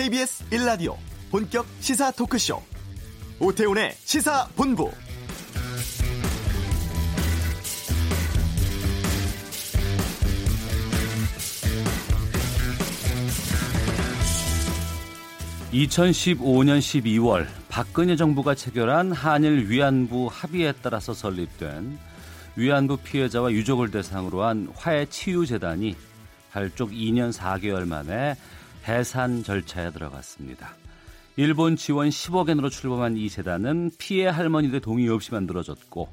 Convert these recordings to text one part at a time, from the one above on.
KBS 1라디오 본격 시사 토크쇼. 오태훈의 시사본부. (2015년 12월) 박근혜 정부가 체결한 한일 위안부 합의에 따라서 설립된 위안부 피해자와 유족을 대상으로 한 화해 치유 재단이 발족 2년 4개월 만에 해산 절차에 들어갔습니다. 일본 지원 10억 엔으로 출범한 이 재단은 피해 할머니들 동의 없이 만들어졌고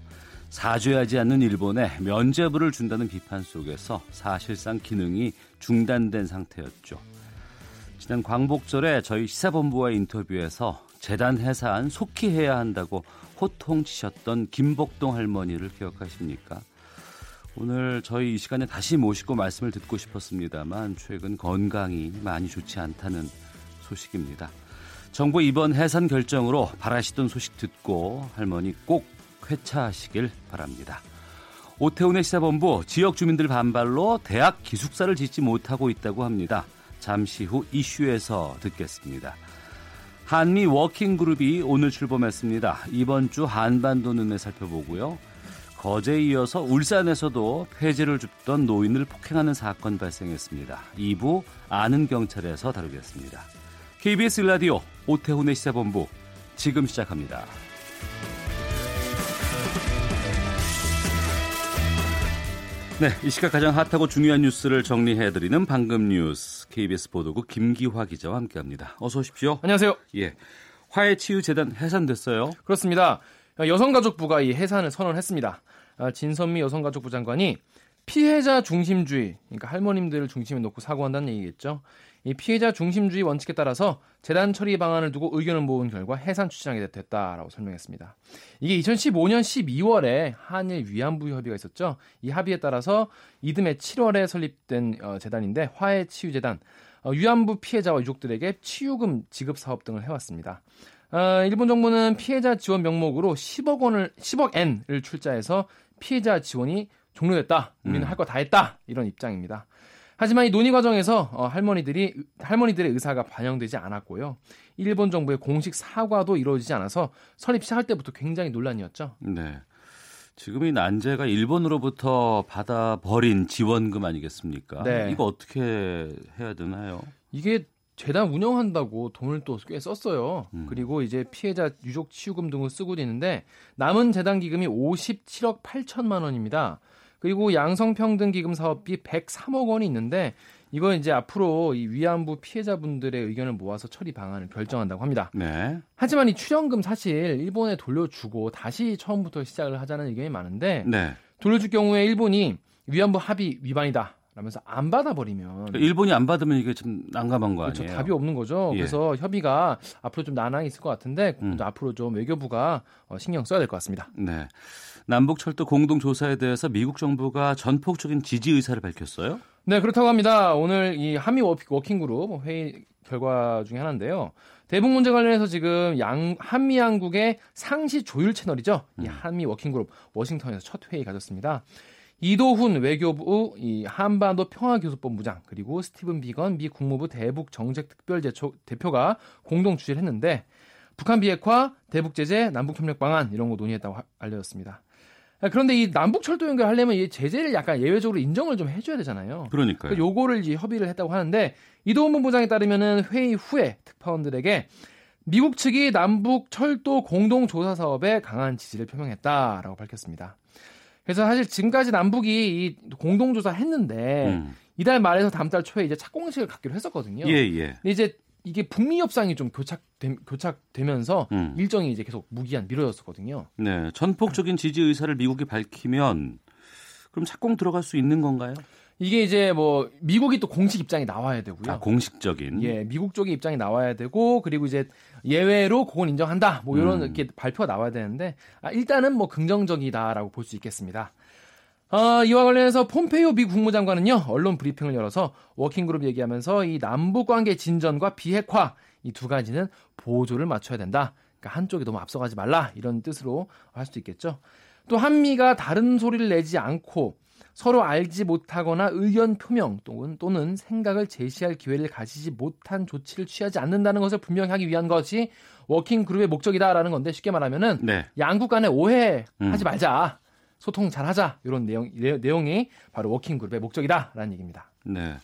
사죄하지 않는 일본에 면죄부를 준다는 비판 속에서 사실상 기능이 중단된 상태였죠. 지난 광복절에 저희 시사본부와 인터뷰에서 재단 해산 속히 해야 한다고 호통치셨던 김복동 할머니를 기억하십니까? 오늘 저희 이 시간에 다시 모시고 말씀을 듣고 싶었습니다만 최근 건강이 많이 좋지 않다는 소식입니다. 정부 이번 해산 결정으로 바라시던 소식 듣고 할머니 꼭 회차하시길 바랍니다. 오태훈의 시사본부 지역 주민들 반발로 대학 기숙사를 짓지 못하고 있다고 합니다. 잠시 후 이슈에서 듣겠습니다. 한미 워킹그룹이 오늘 출범했습니다. 이번 주 한반도 눈에 살펴보고요. 거제에 이어서 울산에서도 폐지를 줍던 노인을 폭행하는 사건 발생했습니다. 2부 아는 경찰에서 다루겠습니다. KBS 라디오 오태훈의 시사본부 지금 시작합니다. 네, 이 시각 가장 핫하고 중요한 뉴스를 정리해드리는 방금 뉴스 KBS 보도국 김기화 기자와 함께합니다. 어서 오십시오. 안녕하세요. 예, 화해치유재단 해산됐어요. 그렇습니다. 여성가족부가 이 해산을 선언했습니다. 아, 진선미 여성가족부 장관이 피해자 중심주의, 그러니까 할머님들을 중심에 놓고 사고한다는 얘기겠죠. 이 피해자 중심주의 원칙에 따라서 재단 처리 방안을 두고 의견을 모은 결과 해산 추진하게 됐다라고 설명했습니다. 이게 2015년 12월에 한일 위안부 협의가 있었죠. 이 합의에 따라서 이듬해 7월에 설립된 어, 재단인데 화해치유재단 어, 위안부 피해자와 유족들에게 치유금 지급 사업 등을 해왔습니다. 어, 일본 정부는 피해자 지원 명목으로 10억 원을 10억 엔을 출자해서 피해자 지원이 종료됐다. 우리는 음. 할거 다 했다. 이런 입장입니다. 하지만 이 논의 과정에서 어, 할머니들이 할머니들의 의사가 반영되지 않았고요. 일본 정부의 공식 사과도 이루어지지 않아서 설립 시작할 때부터 굉장히 논란이었죠. 네. 지금 이 난제가 일본으로부터 받아버린 지원금 아니겠습니까? 네. 이거 어떻게 해야 되나요? 이게 재단 운영한다고 돈을 또 꽤 썼어요. 음. 그리고 이제 피해자 유족 치유금 등을 쓰고 있는데 남은 재단 기금이 57억 8천만 원입니다. 그리고 양성평등 기금 사업비 103억 원이 있는데 이거 이제 앞으로 이 위안부 피해자분들의 의견을 모아서 처리 방안을 결정한다고 합니다. 네. 하지만 이 출연금 사실 일본에 돌려주고 다시 처음부터 시작을 하자는 의견이 많은데 네. 돌려줄 경우에 일본이 위안부 합의 위반이다. 라면서 안 받아버리면 일본이 안 받으면 이게 좀 난감한 거 그렇죠. 아니에요? 답이 없는 거죠. 예. 그래서 협의가 앞으로 좀 난항이 있을 것 같은데 음. 앞으로 좀 외교부가 어, 신경 써야 될 것 같습니다. 네. 남북 철도 공동 조사에 대해서 미국 정부가 전폭적인 지지 의사를 밝혔어요? 네, 그렇다고 합니다. 오늘 이 한미 working group 회의 결과 중에 하나인데요. 대북 문제 관련해서 지금 양, 한미 양국의 상시 조율 채널이죠. 이 음. 한미 working group 워싱턴에서 첫 회의 가졌습니다. 이도훈 외교부 이 한반도 평화교섭본부장 그리고 스티븐 비건 미 국무부 대북 정책 특별 대표가 공동 주재를 했는데 북한 비핵화, 대북 제재, 남북 협력 방안 이런 거 논의했다고 알려졌습니다. 그런데 이 남북 철도 연결하려면 이 제재를 약간 예외적으로 인정을 좀 해줘야 되잖아요. 그러니까요. 그러니까 요거를 이제 협의를 했다고 하는데 이도훈 본부장에 따르면은 회의 후에 특파원들에게 미국 측이 남북 철도 공동 조사 사업에 강한 지지를 표명했다라고 밝혔습니다. 그래서 사실 지금까지 남북이 이 공동조사 했는데 음. 이달 말에서 다음 달 초에 이제 착공식을 갖기로 했었거든요. 예, 예. 근데 이제 이게 북미 협상이 좀 교착되, 교착되면서 음. 일정이 이제 계속 무기한 미뤄졌었거든요. 네, 전폭적인 지지 의사를 미국이 밝히면 그럼 착공 들어갈 수 있는 건가요? 이게 이제 뭐 미국이 또 공식 입장이 나와야 되고요. 아, 공식적인. 예, 미국 쪽의 입장이 나와야 되고 그리고 이제 예외로 그건 인정한다. 뭐 이런 음. 이렇게 발표가 나와야 되는데 아, 일단은 뭐 긍정적이다라고 볼 수 있겠습니다. 어, 이와 관련해서 폼페이오 미 국무장관은요 언론 브리핑을 열어서 워킹그룹 얘기하면서 이 남북 관계 진전과 비핵화 이 두 가지는 보조를 맞춰야 된다. 그러니까 한쪽이 너무 앞서가지 말라 이런 뜻으로 할 수도 있겠죠. 또 한미가 다른 소리를 내지 않고 서로 알지 못하거나 의견 표명 또는, 또는 생각을 제시할 기회를 가지지 못한 조치를 취하지 않는다는 것을 분명히 하기 위한 것이 working group의 목적이다라는 건데 쉽게 말하면은 네. 양국 간에 오해하지 음. 말자. 소통 잘하자. 이런 내용 내- 내용이 바로 working group의 목적이다라는 얘기입니다. 네.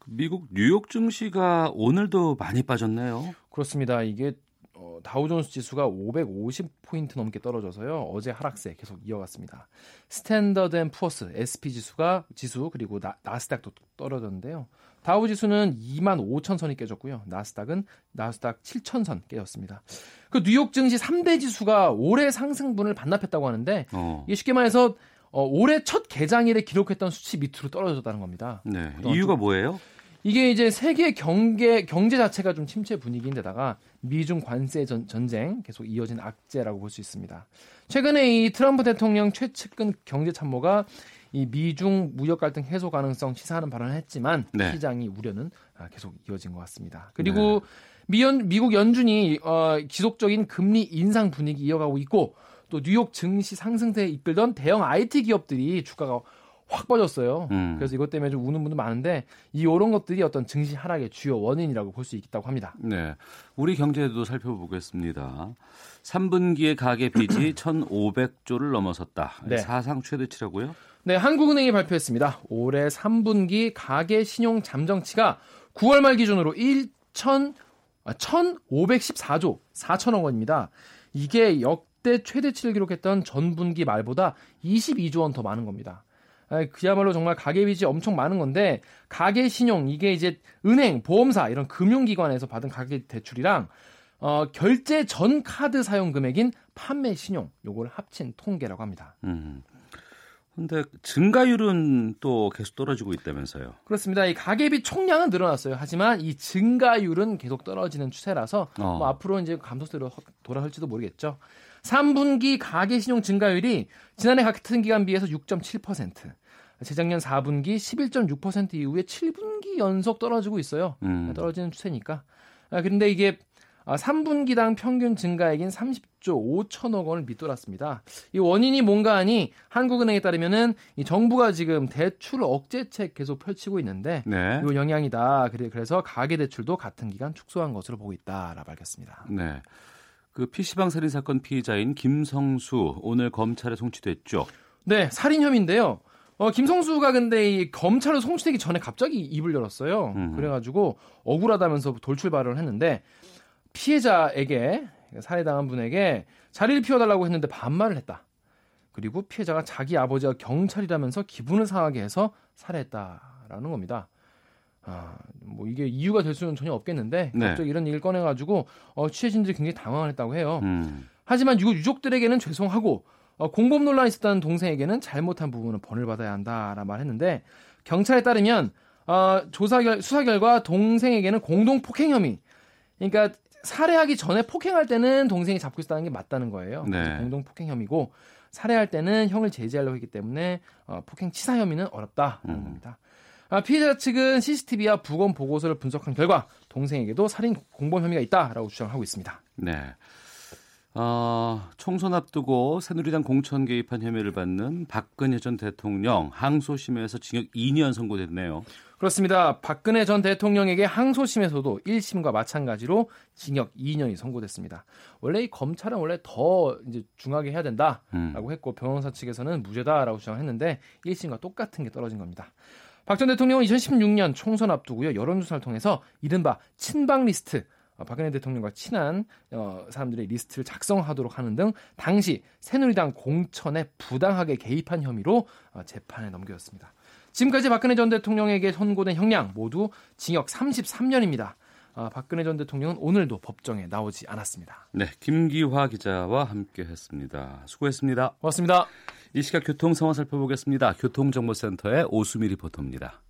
그 미국 뉴욕 증시가 오늘도 많이 빠졌네요. 그렇습니다. 이게 어, 다우존스 지수가 550포인트 넘게 떨어져서요. 어제 하락세 계속 이어갔습니다. 스탠더드 앤 푸어스 SP 지수가 지수 그리고 나, 나스닥도 떨어졌는데요. 다우 지수는 2만 5천 선이 깨졌고요. 나스닥은 나스닥 7천 선 깨졌습니다. 그 뉴욕 증시 3대 지수가 올해 상승분을 반납했다고 하는데 어. 이게 쉽게 말해서 어, 올해 첫 개장일에 기록했던 수치 밑으로 떨어졌다는 겁니다. 네. 이유가 뭐예요? 이게 이제 세계 경제 경제 자체가 좀 침체 분위기인데다가 미중 관세 전, 전쟁 계속 이어진 악재라고 볼 수 있습니다. 최근에 이 트럼프 대통령 최측근 경제 참모가 이 미중 무역 갈등 해소 가능성 시사하는 발언을 했지만 네. 시장이 우려는 아, 계속 이어진 것 같습니다. 그리고 미연, 미국 연준이 어, 지속적인 금리 인상 분위기 이어가고 있고 또 뉴욕 증시 상승세에 이끌던 대형 IT 기업들이 주가가 확 빠졌어요. 음. 그래서 이것 때문에 좀 우는 분도 많은데 이 이런 것들이 어떤 증시 하락의 주요 원인이라고 볼 수 있다고 합니다. 네. 우리 경제도 살펴보겠습니다. 3분기의 가계 빚이 1,500조를 넘어섰다. 네. 사상 최대치라고요? 네, 한국은행이 발표했습니다. 올해 3분기 가계 신용 잠정치가 9월 말 기준으로 1천 아, 1,514조 4천억 원입니다. 이게 역대 최대치를 기록했던 전분기 말보다 22조 원 더 많은 겁니다. 아, 그야말로 정말 가계 빚이 엄청 많은 건데 가계 신용 이게 이제 은행, 보험사 이런 금융기관에서 받은 가계 대출이랑 어, 결제 전 카드 사용 금액인 판매 신용 요거를 합친 통계라고 합니다. 음. 근데 증가율은 또 계속 떨어지고 있다면서요. 그렇습니다. 이 가계비 총량은 늘어났어요. 하지만 이 증가율은 계속 떨어지는 추세라서 어. 뭐 앞으로 이제 감소세로 허- 돌아설지도 모르겠죠. 3분기 가계 신용 증가율이 지난해 같은 기간 비해서 6.7%, 재작년 4분기 11.6% 이후에 7분기 연속 떨어지고 있어요. 음. 떨어지는 추세니까. 아, 그런데 이게 아, 3분기당 평균 증가액인 30조 5천억 원을 밑돌았습니다. 이 원인이 뭔가 하니 한국은행에 따르면은 이 정부가 지금 대출 억제책 계속 펼치고 있는데 네. 이 영향이다. 그래- 그래서 가계 대출도 같은 기간 축소한 것으로 보고 있다라고 밝혔습니다. 네. 그 PC방 살인 사건 피의자인 김성수 오늘 검찰에 송치됐죠. 네, 살인 혐의인데요. 어, 김성수가 근데 이 검찰로 송치되기 전에 갑자기 입을 열었어요. 음. 그래가지고 억울하다면서 돌출 발언을 했는데 피해자에게 살해당한 분에게 자리를 피워달라고 했는데 반말을 했다. 그리고 피해자가 자기 아버지가 경찰이라면서 기분을 상하게 해서 살해했다라는 겁니다. 아, 뭐 이게 이유가 될 수는 전혀 없겠는데 네. 갑자기 이런 얘기를 꺼내가지고 어, 취재진들이 굉장히 당황을 했다고 해요. 음. 하지만 유, 유족들에게는 죄송하고 어, 공범 논란이 있었다는 동생에게는 잘못한 부분은 벌을 받아야 한다라 말했는데 경찰에 따르면 어, 조사 결 수사 결과 동생에게는 공동 폭행 혐의. 그러니까 살해하기 전에 폭행할 때는 동생이 잡고 있었다는 게 맞다는 거예요. 네. 공동 폭행 혐의고 살해할 때는 형을 제지하려고 했기 때문에 어, 폭행 치사 혐의는 어렵다는 음. 겁니다. 아, 피해자 측은 CCTV와 부검 보고서를 분석한 결과 동생에게도 살인 공범 혐의가 있다라고 주장하고 있습니다. 네. 어, 총선 앞두고 새누리당 공천 개입한 혐의를 받는 박근혜 전 대통령 항소심에서 징역 2년 선고됐네요. 그렇습니다. 박근혜 전 대통령에게 항소심에서도 1심과 마찬가지로 징역 2년이 선고됐습니다. 원래 이 검찰은 원래 더 이제 중하게 해야 된다라고 음. 했고 변호사 측에서는 무죄다라고 주장했는데 1심과 똑같은 게 떨어진 겁니다. 박 전 대통령은 2016년 총선 앞두고요 여론조사를 통해서 이른바 친박 리스트 어, 박근혜 대통령과 친한 어, 사람들의 리스트를 작성하도록 하는 등 당시 새누리당 공천에 부당하게 개입한 혐의로 어, 재판에 넘겨졌습니다. 지금까지 박근혜 전 대통령에게 선고된 형량 모두 징역 33년입니다. 아, 박근혜 전 대통령은 오늘도 법정에 나오지 않았습니다. 네, 김기화 기자와 함께했습니다. 수고했습니다. 고맙습니다. 이 시각 교통 상황 살펴보겠습니다. 교통정보센터의 오수미 리포터입니다.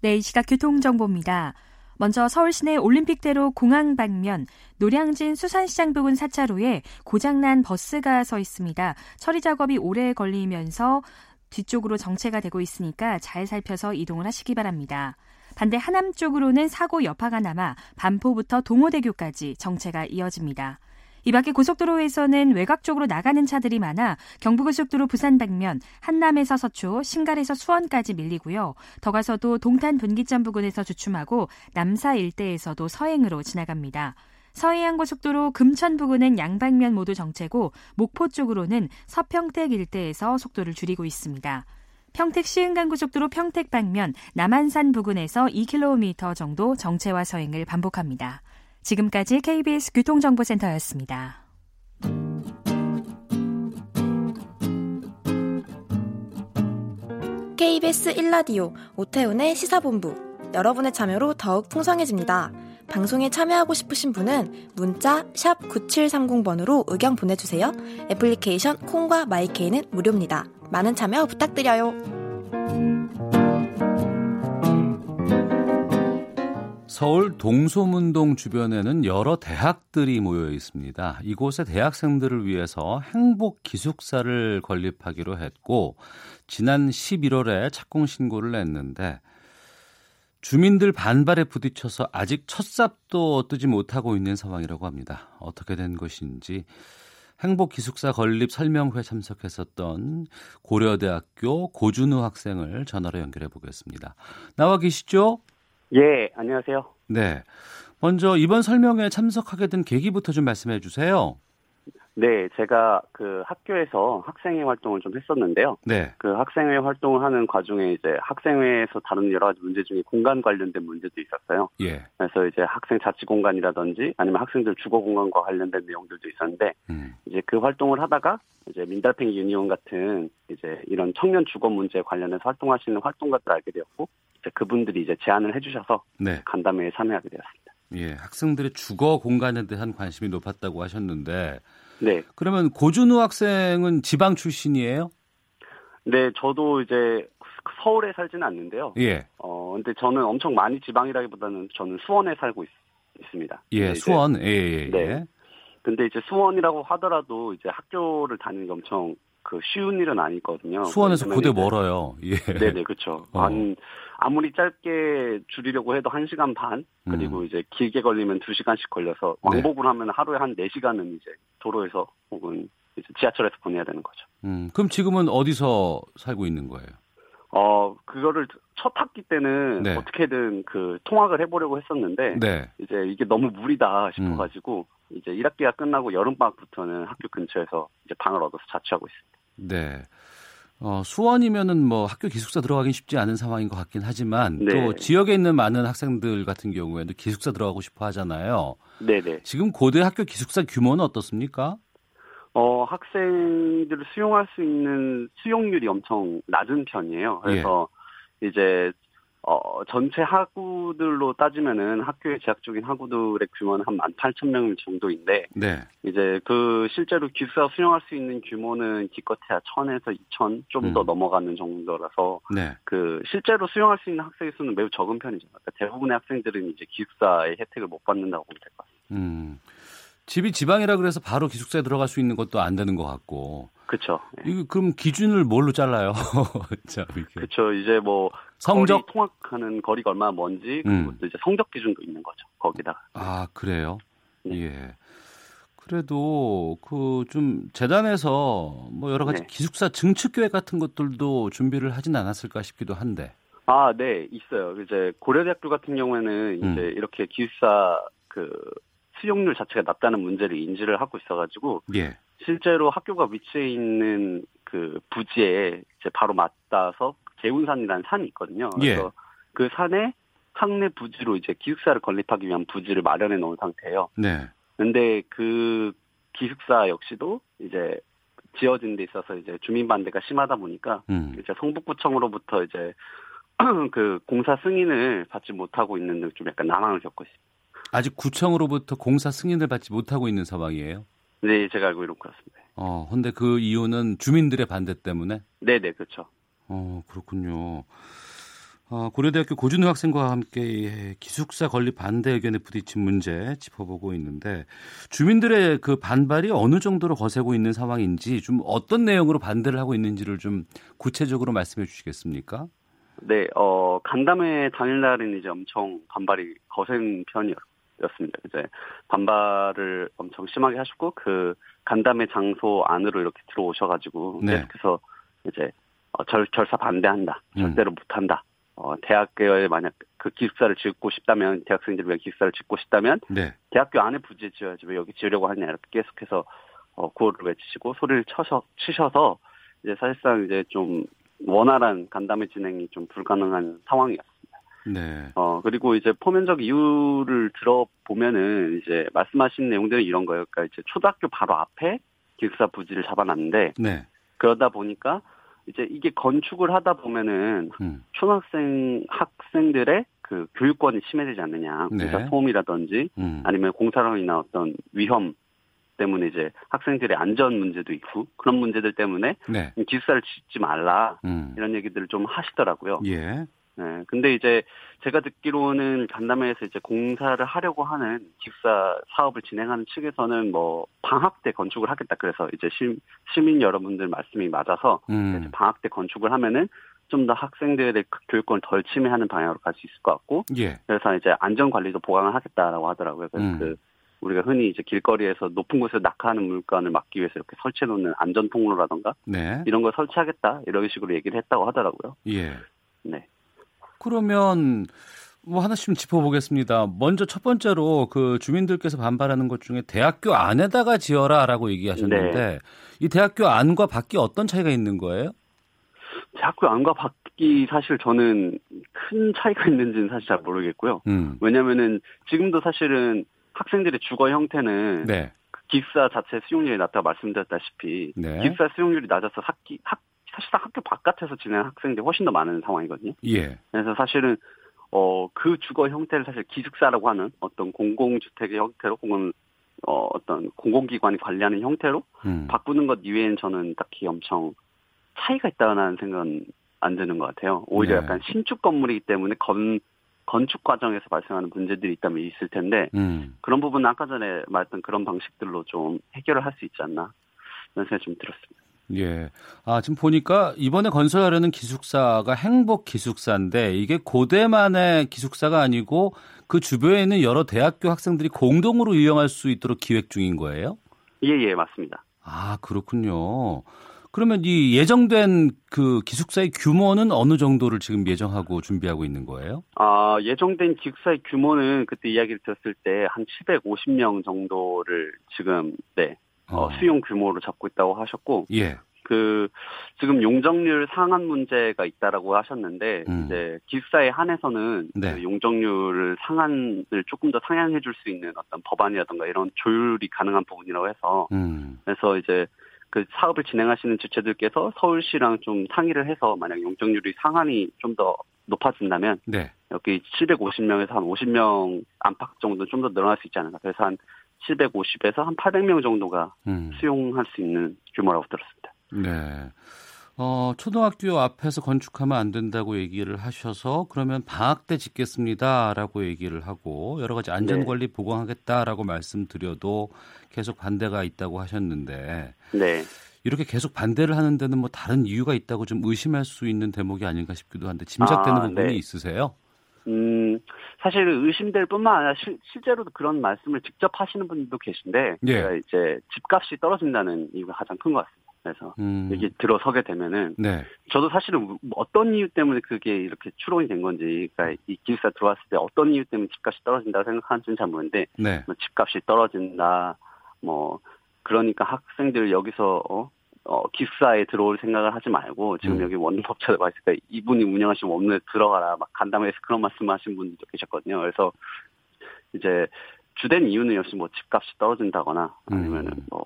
네, 이 시각 교통정보입니다. 먼저 서울 시내 올림픽대로 공항 방면 노량진 수산시장 부근 4차로에 고장난 버스가 서 있습니다. 처리 작업이 오래 걸리면서 뒤쪽으로 정체가 되고 있으니까 잘 살펴서 이동을 하시기 바랍니다. 반대 하남 쪽으로는 사고 여파가 남아 반포부터 동호대교까지 정체가 이어집니다. 이 밖에 고속도로에서는 외곽 쪽으로 나가는 차들이 많아 경부고속도로 부산 방면 한남에서 서초, 신갈에서 수원까지 밀리고요. 더 가서도 동탄 분기점 부근에서 주춤하고 남사 일대에서도 서행으로 지나갑니다. 서해안고속도로 금천 부근은 양방면 모두 정체고 목포 쪽으로는 서평택 일대에서 속도를 줄이고 있습니다. 평택 시흥간고속도로 평택 방면 남한산 부근에서 2km 정도 정체와 서행을 반복합니다. 지금까지 KBS 교통정보센터였습니다. KBS 1라디오 오태훈의 시사본부 여러분의 참여로 더욱 풍성해집니다. 방송에 참여하고 싶으신 분은 문자 9730번으로 의견 보내주세요. 애플리케이션 콩과 마이케이는 무료입니다. 많은 참여 부탁드려요. 서울 동소문동 주변에는 여러 대학들이 모여 있습니다. 이곳의 대학생들을 위해서 행복 기숙사를 건립하기로 했고 지난 11월에 착공 신고를 냈는데 주민들 반발에 부딪혀서 아직 첫 삽도 뜨지 못하고 있는 상황이라고 합니다. 어떻게 된 것인지 행복 기숙사 건립 설명회 참석했었던 고려대학교 고준우 학생을 전화로 연결해 보겠습니다. 나와 계시죠? 예, 안녕하세요. 네. 먼저 이번 설명회에 참석하게 된 계기부터 좀 말씀해 주세요. 네, 제가 그 학교에서 학생회 활동을 좀 했었는데요. 네. 그 학생회 활동을 하는 과정에 이제 학생회에서 다른 여러 가지 문제 중에 공간 관련된 문제도 있었어요. 예. 그래서 이제 학생 자치 공간이라든지 아니면 학생들 주거 공간과 관련된 내용들도 있었는데 음. 이제 그 활동을 하다가 이제 민달팽이 유니온 같은 이제 이런 청년 주거 문제 관련해서 활동하시는 활동가들 알게 되었고 이제 그분들이 이제 제안을 해주셔서 네. 간담회에 참여하게 되었습니다. 예. 학생들의 주거 공간에 대한 관심이 높았다고 하셨는데 네, 그러면 고준우 학생은 지방 출신이에요? 네, 저도 이제 서울에 살지는 않는데요. 예. 어, 근데 저는 엄청 많이 지방이라기보다는 저는 수원에 살고 있, 습니다 예, 수원. 예, 예, 예. 네. 근데 이제 수원이라고 하더라도 이제 학교를 다니는 게 엄청 그 쉬운 일은 아니거든요. 수원에서 고대 멀어요. 예. 네네, 그렇죠. 어. 한, 아무리 짧게 줄이려고 해도 1시간 반, 그리고 음. 이제 길게 걸리면 2시간씩 걸려서 네. 왕복을 하면 하루에 한 4시간은 이제 도로에서 혹은 이제 지하철에서 보내야 되는 거죠. 음, 그럼 지금은 어디서 살고 있는 거예요? 어, 그거를 첫 학기 때는 네. 어떻게든 그 통학을 해보려고 했었는데, 네. 이제 이게 너무 무리다 음. 싶어가지고, 이제 1학기가 끝나고 여름방학부터는 학교 근처에서 이제 방을 얻어서 자취하고 있습니다. 네. 어, 수원이면은 뭐 학교 기숙사 들어가긴 쉽지 않은 상황인 것 같긴 하지만 네. 또 지역에 있는 많은 학생들 같은 경우에는 기숙사 들어가고 싶어 하잖아요. 네네. 지금 고대 학교 기숙사 규모는 어떻습니까? 어, 학생들을 수용할 수 있는 수용률이 엄청 낮은 편이에요. 그래서 이제, 어, 전체 학우들로 따지면은 학교에 재학 중인 학우들의 규모는 한 18,000명 정도인데, 네. 이제 그 실제로 기숙사 수용할 수 있는 규모는 기껏해야 1000에서 2000 좀더 음. 넘어가는 정도라서, 네. 그 실제로 수용할 수 있는 학생의 수는 매우 적은 편이죠. 그러니까 대부분의 학생들은 이제 기숙사의 혜택을 못 받는다고 보면 될 것 같습니다. 음. 집이 지방이라 그래서 바로 기숙사에 들어갈 수 있는 것도 안 되는 것 같고. 그렇죠. 이거 그럼 기준을 뭘로 잘라요? 그렇죠. 이제 뭐 성적 거리 통학하는 거리가 얼마나 먼지 음. 그리고 또 이제 성적 기준도 있는 거죠. 거기다가. 아, 그래요? 네. 예. 그래도 그 좀 재단에서 뭐 여러 가지 네. 기숙사 증축 계획 같은 것들도 준비를 하진 않았을까 싶기도 한데. 아, 네, 있어요. 이제 고려대학교 같은 경우에는 음. 이제 이렇게 기숙사 그 수용률 자체가 낮다는 문제를 인지를 하고 있어가지고 예. 실제로 학교가 위치해 있는 그 부지에 이제 바로 맞닿아서 개운산이라는 산이 있거든요. 그래서 예. 그 산에 학내 부지로 이제 기숙사를 건립하기 위한 부지를 마련해 놓은 상태예요. 네. 근데 그 기숙사 역시도 이제 지어진 데 있어서 이제 주민 반대가 심하다 보니까 음. 이제 성북구청으로부터 이제 그 공사 승인을 받지 못하고 있는 등좀 약간 난항을 겪고 있습니다. 아직 구청으로부터 공사 승인을 받지 못하고 있는 상황이에요. 네, 제가 알고 있는 그렇습니다. 어, 근데 그 이유는 주민들의 반대 때문에? 네, 네, 그렇죠. 어, 그렇군요. 아, 고려대학교 고준우 학생과 함께 기숙사 건립 반대 의견에 부딪힌 문제 짚어보고 있는데 주민들의 그 반발이 어느 정도로 거세고 있는 상황인지 좀 어떤 내용으로 반대를 하고 있는지를 좀 구체적으로 말씀해 주시겠습니까? 네, 어, 간담회 당일날은 이제 엄청 반발이 거센 편이었, 였습니다. 이제 반발을 엄청 심하게 하셨고 그 간담회 장소 안으로 이렇게 들어오셔가지고 네. 계속해서 이제 어, 절, 결사 반대한다, 음. 절대로 못한다. 어, 대학교에 만약 그 기숙사를 짓고 싶다면 대학생들을 위한 기숙사를 짓고 싶다면 네. 대학교 안에 부지 지어야지 왜 여기 지으려고 하냐 이렇게 계속해서 어, 구호를 외치시고 소리를 쳐서 치셔서 이제 사실상 이제 좀 원활한 간담회 진행이 좀 불가능한 상황이었습니다. 네. 어, 그리고 이제 포면적 이유를 들어보면은 이제 말씀하신 내용들은 이런 거예요. 그러니까 이제 초등학교 바로 앞에 기숙사 부지를 잡아놨는데 네. 그러다 보니까 이제 이게 건축을 하다 보면은 음. 초등학생 학생들의 그 교육권이 침해되지 않느냐. 네. 공사 소음이라든지 음. 아니면 공사로 인한 어떤 위험 때문에 이제 학생들의 안전 문제도 있고 그런 문제들 때문에 네. 기숙사를 짓지 말라 음. 이런 얘기들을 좀 하시더라고요. 예. 네, 근데 이제 제가 듣기로는 간담회에서 이제 공사를 하려고 하는 기숙사 사업을 진행하는 측에서는 뭐 방학 때 건축을 하겠다. 그래서 이제 시, 시민 여러분들 말씀이 맞아서 음. 방학 때 건축을 하면은 좀 더 학생들의 그 교육권을 덜 침해하는 방향으로 갈 수 있을 것 같고 예. 그래서 이제 안전 관리도 보강을 하겠다라고 하더라고요. 그래서 음. 그 우리가 흔히 이제 길거리에서 높은 곳에서 낙하하는 물건을 막기 위해서 이렇게 설치해 놓는 안전 통로라던가 네. 이런 걸 설치하겠다 이런 식으로 얘기를 했다고 하더라고요. 예. 네. 그러면 뭐 하나씩 좀 짚어보겠습니다. 먼저 첫 번째로 그 주민들께서 반발하는 것 중에 대학교 안에다가 지어라라고 얘기하셨는데 네. 이 대학교 안과 밖이 어떤 차이가 있는 거예요? 대학교 안과 밖이 사실 저는 큰 차이가 있는지는 사실 잘 모르겠고요. 음. 왜냐면은 지금도 사실은 학생들의 주거 형태는 네. 그 기숙사 자체 수용률이 낮다고 말씀드렸다시피 네. 기숙사 수용률이 낮아서 학기 학 사실상 학교 바깥에서 지내는 학생들이 훨씬 더 많은 상황이거든요. 예. 그래서 사실은 어 그 주거 형태를 사실 기숙사라고 하는 어떤 공공주택의 형태로 혹은 어 어떤 공공기관이 관리하는 형태로 음. 바꾸는 것 이외엔 저는 딱히 엄청 차이가 있다는 생각은 안 드는 것 같아요. 오히려 네. 약간 신축 건물이기 때문에 건 건축 과정에서 발생하는 문제들이 있다면 있을 텐데 음. 그런 부분은 아까 전에 말했던 그런 방식들로 좀 해결을 할 수 있지 않나 이런 생각이 좀 들었습니다. 예. 아, 지금 보니까 이번에 건설하려는 기숙사가 행복 기숙사인데 이게 고대만의 기숙사가 아니고 그 주변에 있는 여러 대학교 학생들이 공동으로 이용할 수 있도록 기획 중인 거예요? 예, 예, 맞습니다. 아, 그렇군요. 그러면 이 예정된 그 기숙사의 규모는 어느 정도를 지금 예정하고 준비하고 있는 거예요? 아, 예정된 기숙사의 규모는 그때 이야기를 들었을 때 한 750명 정도를 지금 네, 어, 어. 수용 규모로 잡고 있다고 하셨고 예. 그 지금 용적률 상한 문제가 있다라고 하셨는데 음. 이제 기숙사에 한해서는 네. 그 용적률을 상한을 조금 더 상향해 줄 수 있는 어떤 법안이라든가 이런 조율이 가능한 부분이라고 해서 음. 그래서 이제 그 사업을 진행하시는 주체들께서 서울시랑 좀 상의를 해서 만약 용적률이 상한이 좀 더 높아진다면 네. 여기 750명에서 한 50명 안팎 정도 좀 더 늘어날 수 있지 않을까. 그래서 한 750에서 한 800명 정도가 음. 수용할 수 있는 규모라고 들었습니다. 네. 어, 초등학교 앞에서 건축하면 안 된다고 얘기를 하셔서 그러면 방학 때 짓겠습니다라고 얘기를 하고 여러 가지 안전 관리 보강하겠다라고 말씀드려도 계속 반대가 있다고 하셨는데 네. 이렇게 계속 반대를 하는 데는 뭐 다른 이유가 있다고 좀 의심할 수 있는 대목이 아닌가 싶기도 한데 짐작되는 아, 부분이 네. 있으세요? 음, 사실 의심될 뿐만 아니라 실, 실제로도 그런 말씀을 직접 하시는 분들도 계신데, 예. 제가 이제 집값이 떨어진다는 이유가 가장 큰 것 같습니다. 그래서 음. 여기 들어서게 되면은, 네. 저도 사실은 어떤 이유 때문에 그게 이렇게 추론이 된 건지, 그러니까 이 기숙사 들어왔을 때 어떤 이유 때문에 집값이 떨어진다고 생각하는지는 잘 모르는데, 네. 뭐 집값이 떨어진다, 뭐, 그러니까 학생들 여기서, 어, 어, 기숙사에 들어올 생각을 하지 말고, 지금 음. 여기 원룸업자들 와 있으니까 이분이 운영하시는 원룸에 들어가라, 막 간담회에서 그런 말씀 하신 분들도 계셨거든요. 그래서, 이제, 주된 이유는 역시 뭐 집값이 떨어진다거나, 아니면은 음. 뭐,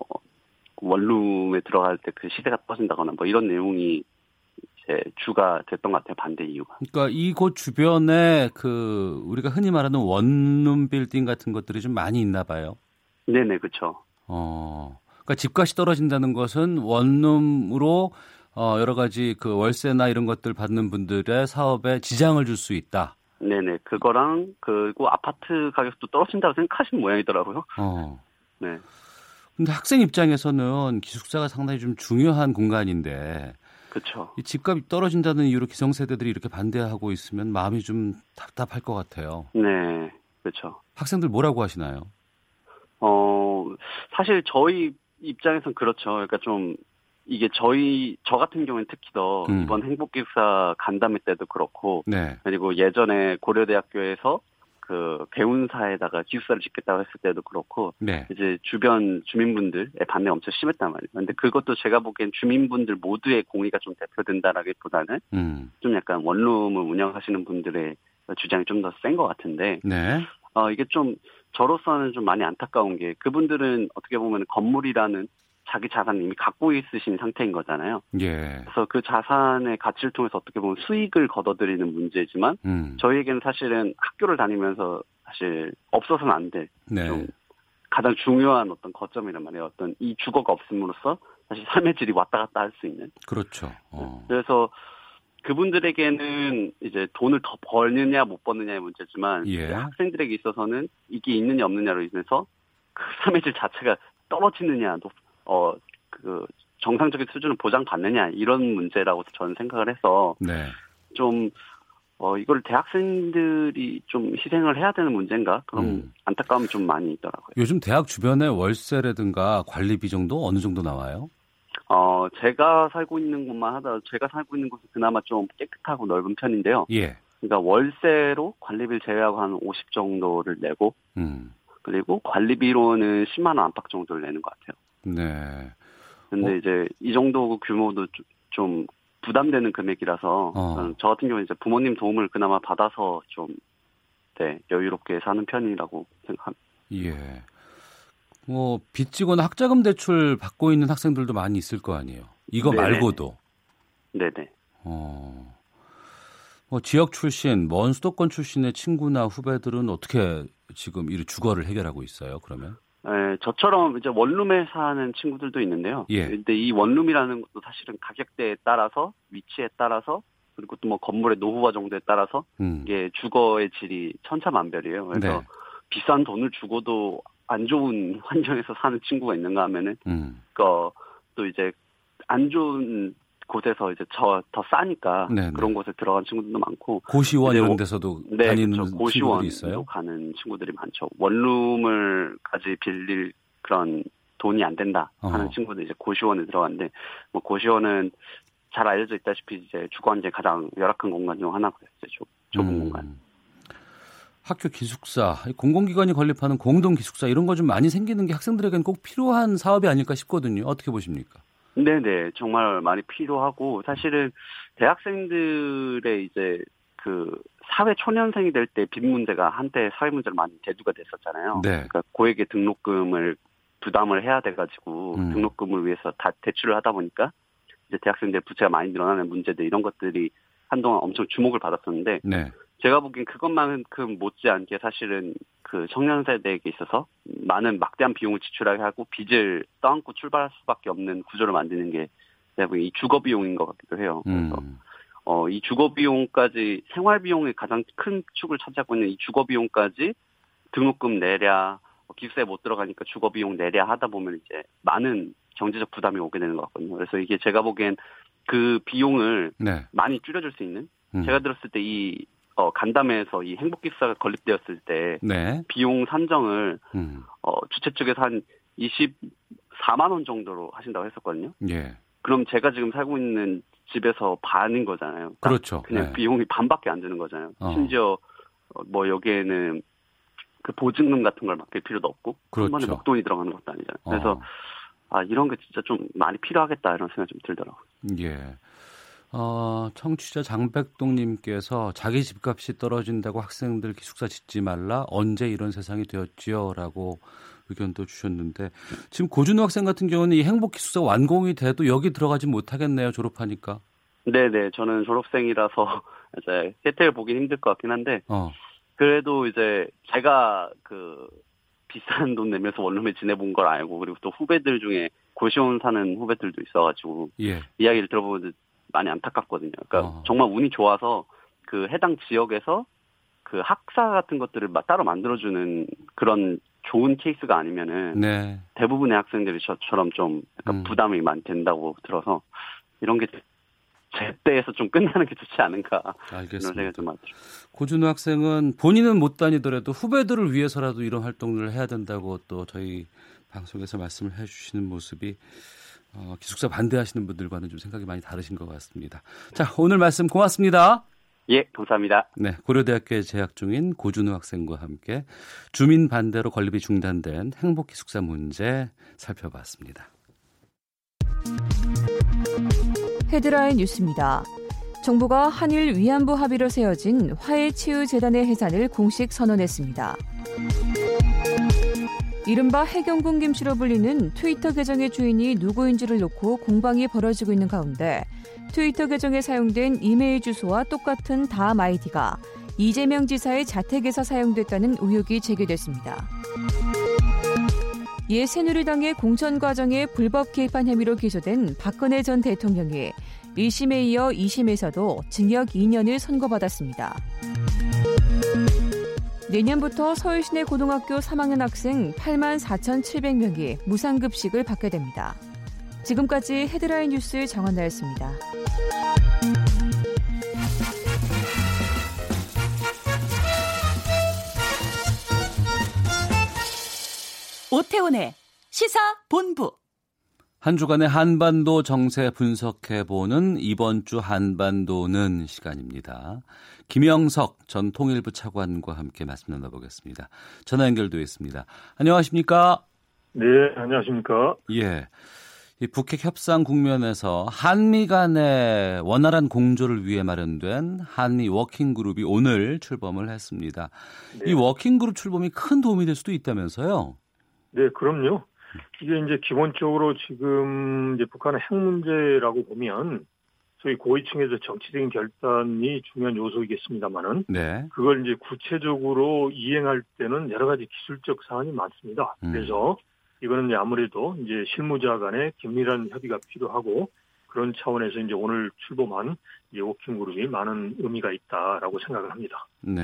원룸에 들어갈 때 그 시대가 떨어진다거나, 뭐 이런 내용이 이제 주가 됐던 것 같아요, 반대 이유가. 그러니까 이곳 주변에 그 우리가 흔히 말하는 원룸 빌딩 같은 것들이 좀 많이 있나 봐요. 네네, 그쵸. 어. 그러니까 집값이 떨어진다는 것은 원룸으로 어 여러 가지 그 월세나 이런 것들 받는 분들의 사업에 지장을 줄 수 있다. 네네, 그거랑, 그리고 아파트 가격도 떨어진다고 생각하시는 모양이더라고요. 어. 네. 근데 학생 입장에서는 기숙사가 상당히 좀 중요한 공간인데. 이 집값이 떨어진다는 이유로 기성세대들이 이렇게 반대하고 있으면 마음이 좀 답답할 것 같아요. 네, 그렇죠. 학생들 뭐라고 하시나요? 어, 사실 저희 입장에선 그렇죠. 그러니까 좀 이게 저희 저 같은 경우는 특히 더 음. 이번 행복기숙사 간담회 때도 그렇고 네. 그리고 예전에 고려대학교에서 그 개운사에다가 기숙사를 짓겠다고 했을 때도 그렇고 네. 이제 주변 주민분들의 반대 가 엄청 심했단 말이에요. 근데 그것도 제가 보기엔 주민분들 모두의 공의가 좀 대표된다라기보다는 음. 좀 약간 원룸을 운영하시는 분들의 주장이 좀 더 센 것 같은데 네. 어 이게 좀 저로서는 좀 많이 안타까운 게 그분들은 어떻게 보면 건물이라는 자기 자산을 이미 갖고 있으신 상태인 거잖아요. 예. 그래서 그 자산의 가치를 통해서 어떻게 보면 수익을 거둬들이는 문제지만 음. 저희에게는 사실은 학교를 다니면서 사실 없어서는 안 될 네. 좀 가장 중요한 어떤 거점이란 말이에요. 어떤 이 주거가 없음으로써 사실 삶의 질이 왔다 갔다 할 수 있는. 그렇죠. 어. 그래서 그분들에게는 이제 돈을 더 벌느냐 못 버느냐의 문제지만 예. 학생들에게 있어서는 이게 있느냐 없느냐로 인해서 그 삶의 질 자체가 떨어지느냐, 어, 그 정상적인 수준을 보장받느냐 이런 문제라고 저는 생각을 해서 네. 좀 어, 이걸 대학생들이 좀 희생을 해야 되는 문제인가? 그런 음. 안타까움이 좀 많이 있더라고요. 요즘 대학 주변에 월세라든가 관리비 정도 어느 정도 나와요? 어, 제가 살고 있는 곳만 하다, 제가 살고 있는 곳은 그나마 좀 깨끗하고 넓은 편인데요. 예. 그러니까 월세로 관리비를 제외하고 한 50 정도를 내고, 음. 그리고 관리비로는 10만 원 안팎 정도를 내는 것 같아요. 네. 근데 어? 이제 이 정도 규모도 좀- 좀 부담되는 금액이라서, 어. 저 같은 경우는 이제 부모님 도움을 그나마 받아서 좀, 네, 여유롭게 사는 편이라고 생각합니다. 예. 뭐 빚지거나 학자금 대출 받고 있는 학생들도 많이 있을 거 아니에요. 이거 네네. 말고도 네네. 어. 뭐 지역 출신, 먼 수도권 출신의 친구나 후배들은 어떻게 지금 이 주거를 해결하고 있어요? 그러면? 에, 저처럼 이제 원룸에 사는 친구들도 있는데요. 예. 근데 이 원룸이라는 것도 사실은 가격대에 따라서, 위치에 따라서, 그리고 또 뭐 건물의 노후화 정도에 따라서 음. 이게 주거의 질이 천차만별이에요. 그래서 네. 비싼 돈을 주고도 안 좋은 환경에서 사는 친구가 있는가 하면은 음. 그또 이제 안 좋은 곳에서 이제 저 더 싸니까 네네. 그런 곳에 들어간 친구들도 많고 고시원 이런 뭐- 데서도 네, 다니는 그렇죠. 고시원도 있어요? 가는 친구들이 많죠. 원룸을까지 빌릴 그런 돈이 안 된다 하는 어허. 친구들 이제 고시원에 들어갔는데 뭐 고시원은 잘 알려져 있다시피 이제 주거 환경이 가장 열악한 공간 중 하나고요. 이제 좁, 좁은 음. 공간. 학교 기숙사, 공공기관이 건립하는 공동 기숙사 이런 거 좀 많이 생기는 게 학생들에게는 꼭 필요한 사업이 아닐까 싶거든요. 어떻게 보십니까? 네네 정말 많이 필요하고 사실은 대학생들의 이제 그 사회 초년생이 될 때 빚 문제가 한때 사회 문제로 많이 대두가 됐었잖아요. 네. 그러니까 고액의 등록금을 부담을 해야 돼가지고 음. 등록금을 위해서 다 대출을 하다 보니까 이제 대학생들 부채가 많이 늘어나는 문제들 이런 것들이 한동안 엄청 주목을 받았었는데 네. 제가 보기엔 그것만큼 못지않게 사실은 그 청년 세대에게 있어서 많은 막대한 비용을 지출하게 하고 빚을 떠안고 출발할 수밖에 없는 구조를 만드는 게 제가 보기엔 이 주거 비용인 것 같기도 해요. 그래서 음. 어, 이 주거 비용까지 생활 비용의 가장 큰 축을 차지하고 있는 이 주거 비용까지 등록금 내랴, 뭐 기숙사에 못 들어가니까 주거 비용 내랴 하다 보면 이제 많은 경제적 부담이 오게 되는 것 같거든요. 그래서 이게 제가 보기엔 그 비용을 네. 많이 줄여줄 수 있는 음. 제가 들었을 때 이 어, 간담회에서 이 행복기숙사가 건립되었을 때 네. 비용 산정을 음. 어, 주최 쪽에서 한 24만 원 정도로 하신다고 했었거든요. 예. 그럼 제가 지금 살고 있는 집에서 반인 거잖아요. 딱 그렇죠. 그냥 네. 비용이 반밖에 안 드는 거잖아요. 어. 심지어 어, 뭐 여기에는 그 보증금 같은 걸 맡길 필요도 없고 한 번에 그렇죠. 목돈이 들어가는 것도 아니잖아요. 어. 그래서 아 이런 게 진짜 좀 많이 필요하겠다 이런 생각이 좀 들더라고요. 예. 어, 청취자 장백동님께서 자기 집값이 떨어진다고 학생들 기숙사 짓지 말라 언제 이런 세상이 되었지요라고 의견도 주셨는데 지금 고준호 학생 같은 경우는 이 행복 기숙사 완공이 돼도 여기 들어가지 못하겠네요 졸업하니까. 네네 저는 졸업생이라서 이제 혜택을 보긴 힘들 것 같긴 한데 어, 그래도 이제 제가 그 비싼 돈 내면서 원룸에 지내본 걸 알고 그리고 또 후배들 중에 고시원 사는 후배들도 있어가지고 예, 이야기를 들어보면 많이 안타깝거든요. 그러니까 어. 정말 운이 좋아서 그 해당 지역에서 그 학사 같은 것들을 마- 따로 만들어주는 그런 좋은 케이스가 아니면은 네, 대부분의 학생들이 저처럼 좀 약간 음. 부담이 많이 된다고 들어서 이런 게 제때에서 좀 끝나는 게 좋지 않은가. 알겠습니다. 생각이 좀 많죠. 고준호 학생은 본인은 못 다니더라도 후배들을 위해서라도 이런 활동을 해야 된다고 또 저희 방송에서 말씀을 해주시는 모습이 어, 기숙사 반대하시는 분들과는 좀 생각이 많이 다르신 것 같습니다. 자, 오늘 말씀 고맙습니다. 예, 감사합니다. 네, 고려대학교에 재학 중인 고준우 학생과 함께 주민 반대로 건립이 중단된 행복 기숙사 문제 살펴봤습니다. 헤드라인 뉴스입니다. 정부가 한일 위안부 합의로 세워진 화해치유재단의 해산을 공식 선언했습니다. 이른바 해경군 김씨로 불리는 트위터 계정의 주인이 누구인지를 놓고 공방이 벌어지고 있는 가운데 트위터 계정에 사용된 이메일 주소와 똑같은 다음 아이디가 이재명 지사의 자택에서 사용됐다는 의혹이 제기됐습니다. 이에 새누리당의 공천 과정에 불법 개입한 혐의로 기소된 박근혜 전 대통령이 1심에 이어 2심에서도 징역 2년을 선고받았습니다. 내년부터 서울 시내 고등학교 3학년 학생 8만 4,700명이 무상급식을 받게 됩니다. 지금까지 헤드라인 뉴스 정한나였습니다. 오태훈의 시사 본부. 한 주간의 한반도 정세 분석해보는 이번 주 한반도는 시간입니다. 김영석 전 통일부 차관과 함께 말씀 나눠보겠습니다. 전화 연결되어 있습니다. 안녕하십니까? 네, 안녕하십니까? 예. 이 북핵 협상 국면에서 한미 간의 원활한 공조를 위해 마련된 한미 워킹 그룹이 오늘 출범을 했습니다. 네. 이 워킹 그룹 출범이 큰 도움이 될 수도 있다면서요? 네, 그럼요. 이게 이제 기본적으로 지금 이제 북한의 핵 문제라고 보면 소위 고위층에서 정치적인 결단이 중요한 요소이겠습니다만은 네. 그걸 이제 구체적으로 이행할 때는 여러 가지 기술적 사안이 많습니다. 음. 그래서 이거는 이제 아무래도 이제 실무자 간의 긴밀한 협의가 필요하고 그런 차원에서 이제 오늘 출범한 이제 working group이 많은 의미가 있다라고 생각을 합니다. 네.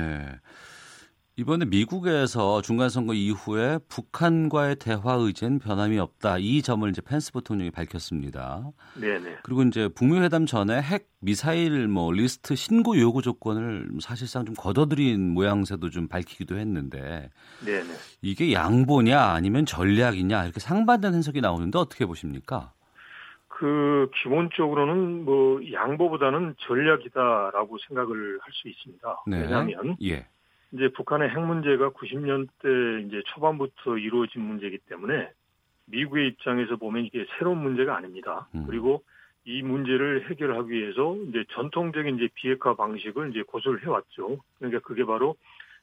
이번에 미국에서 중간 선거 이후에 북한과의 대화 의지는 변함이 없다. 이 점을 이제 펜스 부통령이 밝혔습니다. 네네. 그리고 이제 북미 회담 전에 핵 미사일 뭐 리스트 신고 요구 조건을 사실상 좀 걷어들인 모양새도 좀 밝히기도 했는데. 네네. 이게 양보냐 아니면 전략이냐 이렇게 상반된 해석이 나오는데 어떻게 보십니까? 그 기본적으로는 뭐 양보보다는 전략이다라고 생각을 할 수 있습니다. 네. 왜냐하면 예. 이제 북한의 핵 문제가 90년대 이제 초반부터 이루어진 문제이기 때문에 미국의 입장에서 보면 이게 새로운 문제가 아닙니다. 음. 그리고 이 문제를 해결하기 위해서 이제 전통적인 이제 비핵화 방식을 이제 고수를 해왔죠. 그러니까 그게 바로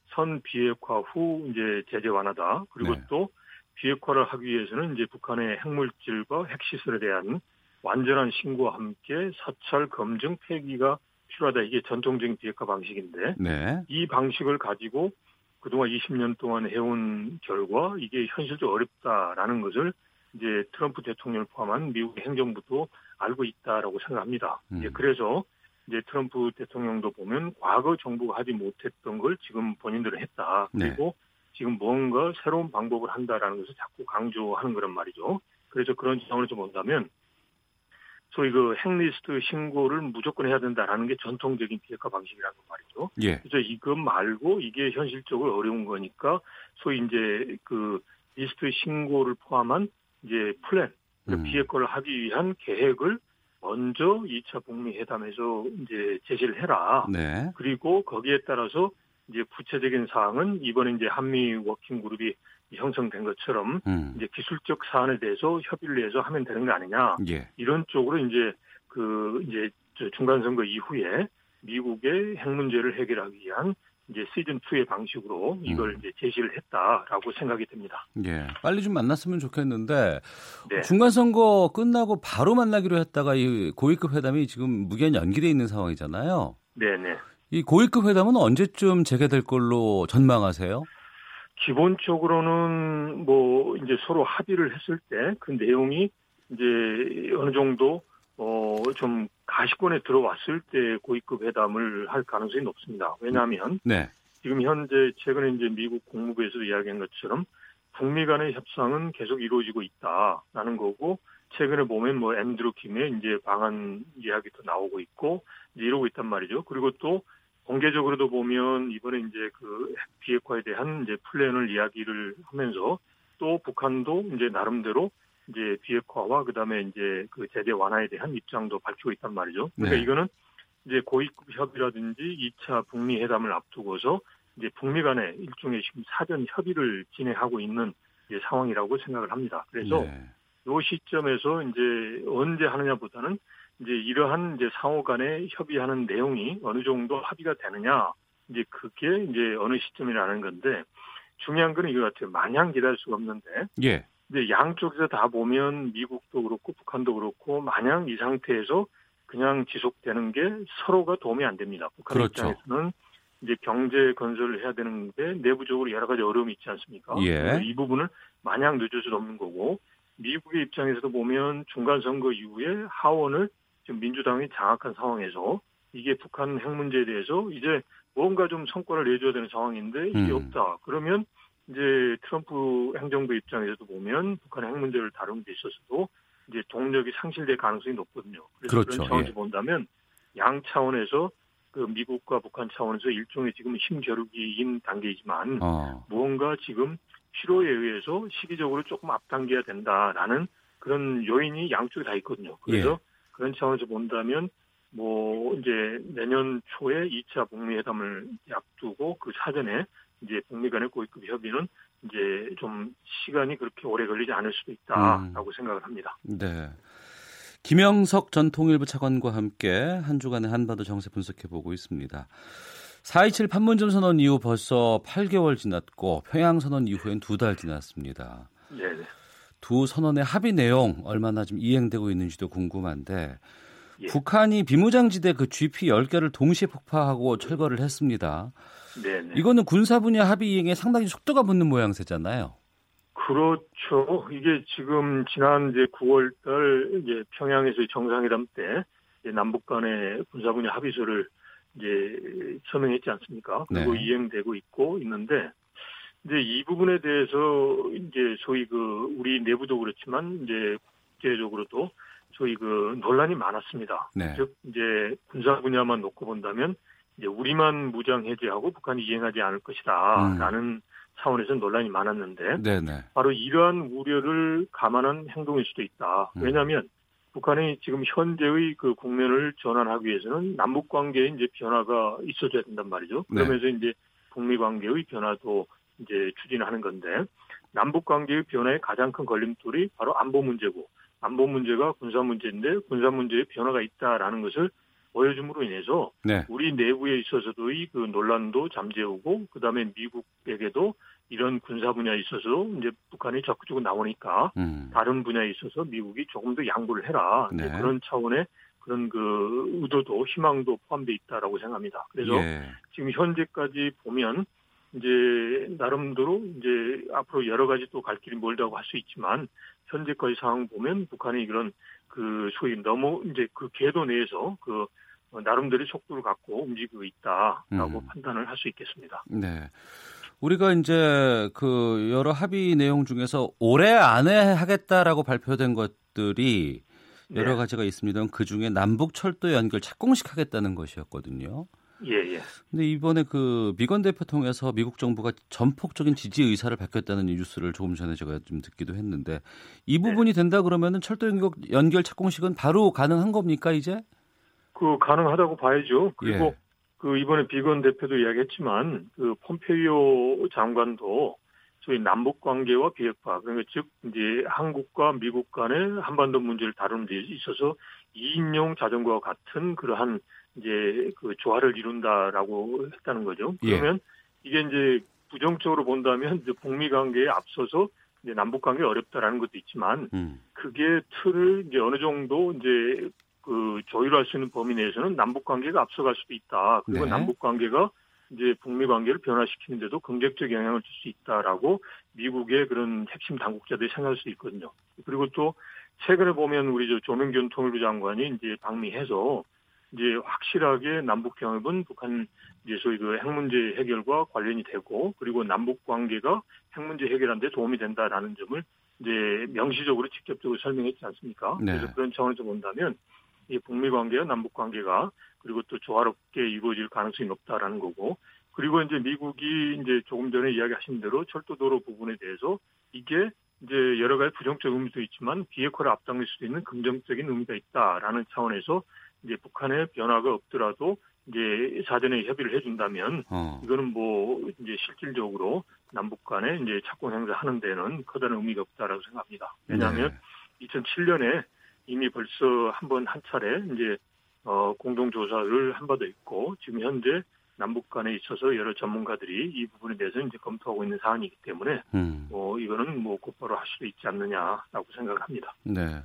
선 비핵화 후 이제 제재 완화다. 그리고 네. 또 비핵화를 하기 위해서는 이제 북한의 핵물질과 핵시설에 대한 완전한 신고와 함께 사찰 검증 폐기가 필요하다. 이게 전통적인 비핵화 방식인데 네. 이 방식을 가지고 그동안 20년 동안 해온 결과 이게 현실적으로 어렵다라는 것을 이제 트럼프 대통령을 포함한 미국의 행정부도 알고 있다라고 생각합니다. 음. 이제 그래서 이제 트럼프 대통령도 보면 과거 정부가 하지 못했던 걸 지금 본인들은 했다. 네. 그리고 네. 지금 뭔가 새로운 방법을 한다라는 것을 자꾸 강조하는 거란 말이죠. 그래서 그런 차원에서 본다면 소위 그 핵리스트 신고를 무조건 해야 된다라는 게 전통적인 비핵화 방식이라는 말이죠. 예. 그래서 이것 말고 이게 현실적으로 어려운 거니까 소위 이제 그 리스트 신고를 포함한 이제 플랜, 그 음. 비핵화를 하기 위한 계획을 먼저 2차 북미 회담에서 이제 제시를 해라. 네. 그리고 거기에 따라서 이제 구체적인 사항은 이번에 이제 한미 워킹 그룹이 형성된 것처럼 음. 이제 기술적 사안에 대해서 협의를 해서 하면 되는 거 아니냐 예. 이런 쪽으로 이제 그 이제 중간 선거 이후에 미국의 핵 문제를 해결하기 위한 이제 시즌 2의 방식으로 이걸 음. 이제 제시를 했다라고 생각이 듭니다. 예, 빨리 좀 만났으면 좋겠는데 네. 중간 선거 끝나고 바로 만나기로 했다가 이 고위급 회담이 지금 무기한 연기돼 있는 상황이잖아요. 네, 네. 이 고위급 회담은 언제쯤 재개될 걸로 전망하세요? 기본적으로는 뭐 이제 서로 합의를 했을 때 그 내용이 이제 어느 정도 어 좀 가시권에 들어왔을 때 고위급 회담을 할 가능성이 높습니다. 왜냐하면 네. 지금 현재 최근에 이제 미국 국무부에서도 이야기한 것처럼 북미 간의 협상은 계속 이루어지고 있다라는 거고 최근에 보면 뭐 앤드루 킴의 이제 방한 이야기도 나오고 있고 이제 이러고 있단 말이죠. 그리고 또 공개적으로도 보면 이번에 이제 그 비핵화에 대한 이제 플랜을 이야기를 하면서 또 북한도 이제 나름대로 이제 비핵화와 그다음에 이제 그 제재 완화에 대한 입장도 밝히고 있단 말이죠. 그러니까 네. 이거는 이제 고위급 협의라든지 2차 북미 회담을 앞두고서 이제 북미 간의 일종의 지금 사전 협의를 진행하고 있는 이제 상황이라고 생각을 합니다. 그래서 네. 요 시점에서 이제 언제 하느냐보다는 이제 이러한 이제 상호 간에 협의하는 내용이 어느 정도 합의가 되느냐 이제 그게 이제 어느 시점이라는 건데 중요한 거는 이거 같아요. 마냥 기다릴 수가 없는데. 예. 근데 양쪽에서 다 보면 미국도 그렇고 북한도 그렇고 마냥 이 상태에서 그냥 지속되는 게 서로가 도움이 안 됩니다. 북한 그렇죠. 입장에서는 이제 경제 건설을 해야 되는데 내부적으로 여러 가지 어려움이 있지 않습니까? 예. 이 부분을 마냥 늦을 수 없는 거고 미국의 입장에서도 보면 중간 선거 이후에 하원을 지금 민주당이 장악한 상황에서 이게 북한 핵 문제에 대해서 이제 뭔가 좀 성과를 내줘야 되는 상황인데 이게 음. 없다. 그러면 이제 트럼프 행정부 입장에서도 보면 북한의 핵 문제를 다루는 데 있어서도 이제 동력이 상실될 가능성이 높거든요. 그래서 그렇죠. 그런 차원에서 예. 본다면 양 차원에서 그 미국과 북한 차원에서 일종의 지금 힘겨루기인 단계이지만 어. 무언가 지금 필요에 의해서 시기적으로 조금 앞당겨야 된다라는 그런 요인이 양쪽에 다 있거든요. 그래서 예. 그런 차원에서 본다면 뭐 이제 내년 초에 2차 북미 회담을 앞두고 그 사전에 이제 북미 간의 고위급 협의는 이제 좀 시간이 그렇게 오래 걸리지 않을 수도 있다라고 음. 생각을 합니다. 네. 김영석 전 통일부 차관과 함께 한 주간의 한반도 정세 분석해 보고 있습니다. 4.27 판문점 선언 이후 벌써 8개월 지났고 평양 선언 이후엔 두 달 지났습니다. 네. 두 선언의 합의 내용 얼마나 좀 이행되고 있는지도 궁금한데 예. 북한이 비무장지대 그 GP 10개를 동시에 폭파하고 철거를 했습니다. 네네. 이거는 군사 분야 합의 이행에 상당히 속도가 붙는 모양새잖아요. 그렇죠. 이게 지금 지난 이제 9월달 이제 평양에서 정상회담 때 남북 간의 군사 분야 합의서를 이제 서명했지 않습니까? 그리고 네. 이행되고 있고 있는데 이제 이 부분에 대해서 이제 소위 그 우리 내부도 그렇지만 이제 국제적으로도 소위 그 논란이 많았습니다. 네. 즉 이제 군사 분야만 놓고 본다면 이제 우리만 무장 해제하고 북한이 이행하지 않을 것이다라는 음. 차원에서 논란이 많았는데 네네. 바로 이러한 우려를 감안한 행동일 수도 있다. 음. 왜냐하면 북한이 지금 현재의 그 국면을 전환하기 위해서는 남북 관계에 이제 변화가 있어줘야 된단 말이죠. 네. 그러면서 네. 이제 북미 관계의 변화도 이제 추진하는 건데 남북 관계의 변화의 가장 큰 걸림돌이 바로 안보 문제고 안보 문제가 군사 문제인데 군사 문제에 변화가 있다라는 것을 보여줌으로 인해서 네. 우리 내부에 있어서도 이 그 논란도 잠재우고 그다음에 미국에게도 이런 군사 분야에 있어서 이제 북한이 적극적으로 나오니까 음. 다른 분야에 있어서 미국이 조금 더 양보를 해라 네. 그런 차원의 그런 그 의도도 희망도 포함되어 있다라고 생각합니다. 그래서 예. 지금 현재까지 보면 이제 나름대로 이제 앞으로 여러 가지 또 갈 길이 멀다고 할 수 있지만 현재까지 상황 보면 북한이 그런 그 소위 너무 이제 그 궤도 내에서 그 나름대로 속도를 갖고 움직이고 있다라고 음. 판단을 할 수 있겠습니다. 네. 우리가 이제 그 여러 합의 내용 중에서 올해 안에 하겠다라고 발표된 것들이 여러 네. 가지가 있습니다. 그 중에 남북 철도 연결 착공식 하겠다는 것이었거든요. 예, 예. 근데 이번에 그 미건 대표 통해서 미국 정부가 전폭적인 지지 의사를 밝혔다는 뉴스를 조금 전에 제가 좀 듣기도 했는데 이 네. 부분이 네. 된다 그러면은 철도 연결, 연결 착공식은 바로 가능한 겁니까 이제? 그 가능하다고 봐야죠. 그리고 예. 그 이번에 비건 대표도 이야기했지만 그 폼페이오 장관도 소위 남북 관계와 비핵화 그러니까 즉 이제 한국과 미국 간의 한반도 문제를 다루는 데 있어서 2인용 자전거와 같은 그러한 이제 그 조화를 이룬다라고 했다는 거죠. 예. 그러면 예. 이게 이제 부정적으로 본다면 이제 북미 관계에 앞서서 이제 남북 관계 어렵다라는 것도 있지만 음. 그게 틀을 이제 어느 정도 이제 그 조율할 수 있는 범위 내에서는 남북 관계가 앞서갈 수도 있다. 그리고 네. 남북 관계가 이제 북미 관계를 변화시키는데도 긍정적 영향을 줄 수 있다라고 미국의 그런 핵심 당국자들이 생각할 수 있거든요. 그리고 또 최근에 보면 우리 저 조명균 통일부 장관이 이제 방미해서 이제 확실하게 남북 경협은 북한 이제 소위 그 핵 문제 해결과 관련이 되고 그리고 남북 관계가 핵 문제 해결하는 데 도움이 된다라는 점을 이제 명시적으로 직접적으로 설명했지 않습니까? 네. 그래서 그런 차원에서 본다면 이 북미 관계와 남북 관계가 그리고 또 조화롭게 이루어질 가능성이 높다라는 거고 그리고 이제 미국이 이제 조금 전에 이야기하신 대로 철도도로 부분에 대해서 이게 이제 여러 가지 부정적 의미도 있지만 비핵화를 앞당길 수도 있는 긍정적인 의미가 있다라는 차원에서 이제 북한의 변화가 없더라도 이제 사전에 협의를 해준다면 어. 이거는 뭐 이제 실질적으로 남북 간에 이제 착공 행사하는 데는 커다란 의미가 없다라고 생각합니다. 왜냐하면 네. 2007년에 이미 벌써 한 번 한 차례 이제 어 공동 조사를 한 바도 있고 지금 현재 남북 간에 있어서 여러 전문가들이 이 부분에 대해서 이제 검토하고 있는 사안이기 때문에 음. 뭐 이거는 뭐 곧바로 할 수도 있지 않느냐라고 생각을 합니다. 네.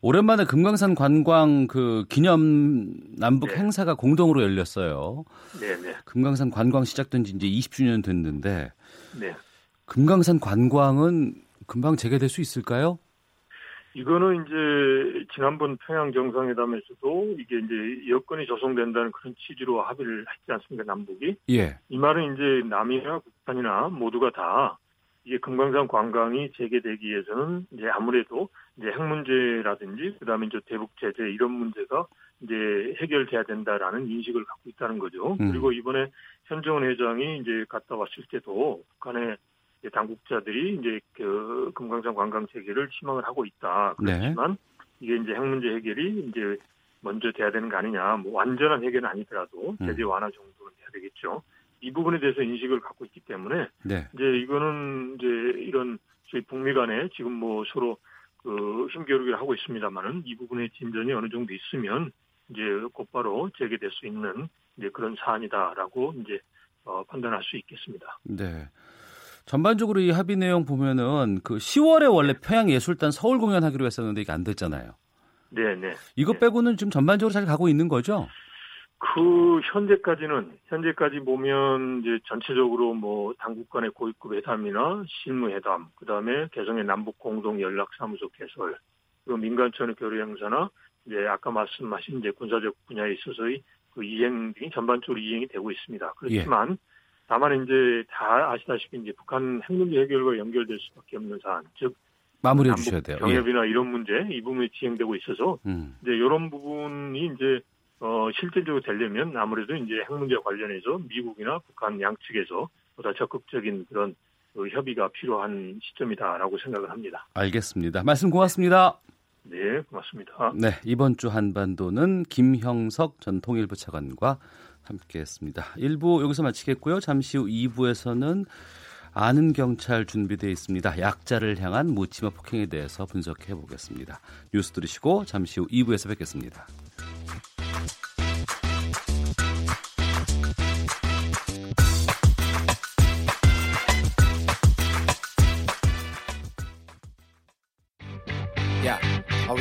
오랜만에 금강산 관광 그 기념 남북 네. 행사가 공동으로 열렸어요. 네, 네. 금강산 관광 시작된 지 이제 20주년 됐는데 네. 금강산 관광은 금방 재개될 수 있을까요? 이거는 이제 지난번 평양 정상회담에서도 이게 이제 여건이 조성된다는 그런 취지로 합의를 했지 않습니까 남북이? 예. 이 말은 이제 남이나 북한이나 모두가 다 이게 금강산 관광이 재개되기 위해서는 이제 아무래도 이제 핵 문제라든지 그다음에 이제 대북 제재 이런 문제가 이제 해결돼야 된다라는 인식을 갖고 있다는 거죠. 음. 그리고 이번에 현정원 회장이 이제 갔다 왔을 때도 북한의 당국자들이 이제 그 금강산 관광 체계를 희망을 하고 있다. 그렇지만 네. 이게 이제 핵 문제 해결이 이제 먼저 돼야 되는 거 아니냐. 뭐 완전한 해결은 아니더라도 음. 제재 완화 정도는 돼야 되겠죠. 이 부분에 대해서 인식을 갖고 있기 때문에 네. 이제 이거는 이제 이런 저희 북미 간에 지금 뭐 서로 그 힘겨루기를 하고 있습니다만은 이 부분의 진전이 어느 정도 있으면 이제 곧바로 재개될 수 있는 이제 그런 사안이다라고 이제 어, 판단할 수 있겠습니다. 네. 전반적으로 이 합의 내용 보면은 그 10월에 원래 평양 예술단 서울 공연하기로 했었는데 이게 안 됐잖아요. 네, 네. 이것 네. 빼고는 지금 전반적으로 잘 가고 있는 거죠? 그 현재까지는 현재까지 보면 이제 전체적으로 뭐 당국 간의 고위급 회담이나 실무 회담, 그다음에 개성의 남북 공동 연락 사무소 개설, 그리고 민간천의 교류 행사나 이제 아까 말씀하신 이제 군사적 분야에 있어서의 그 이행 등이 전반적으로 이행이 되고 있습니다. 그렇지만 예. 다만 이제 다 아시다시피 이제 북한 핵 문제 해결과 연결될 수밖에 없는 사안, 즉 마무리해 주셔야 돼요. 경협이나 예. 이런 문제 이 부분이 진행되고 있어서 음. 이제 이런 부분이 이제 어 실질적으로 되려면 아무래도 이제 핵 문제 관련해서 미국이나 북한 양측에서 보다 적극적인 그런 그 협의가 필요한 시점이다라고 생각을 합니다. 알겠습니다. 말씀 고맙습니다. 네, 고맙습니다. 네, 이번 주 한반도는 김형석 전 통일부 차관과 함께했습니다. 1부 여기서 마치겠고요. 잠시 후 2부에서는 아는 경찰 준비되어 있습니다. 약자를 향한 묻지마 폭행에 대해서 분석해 보겠습니다. 뉴스 들으시고 잠시 후 2부에서 뵙겠습니다.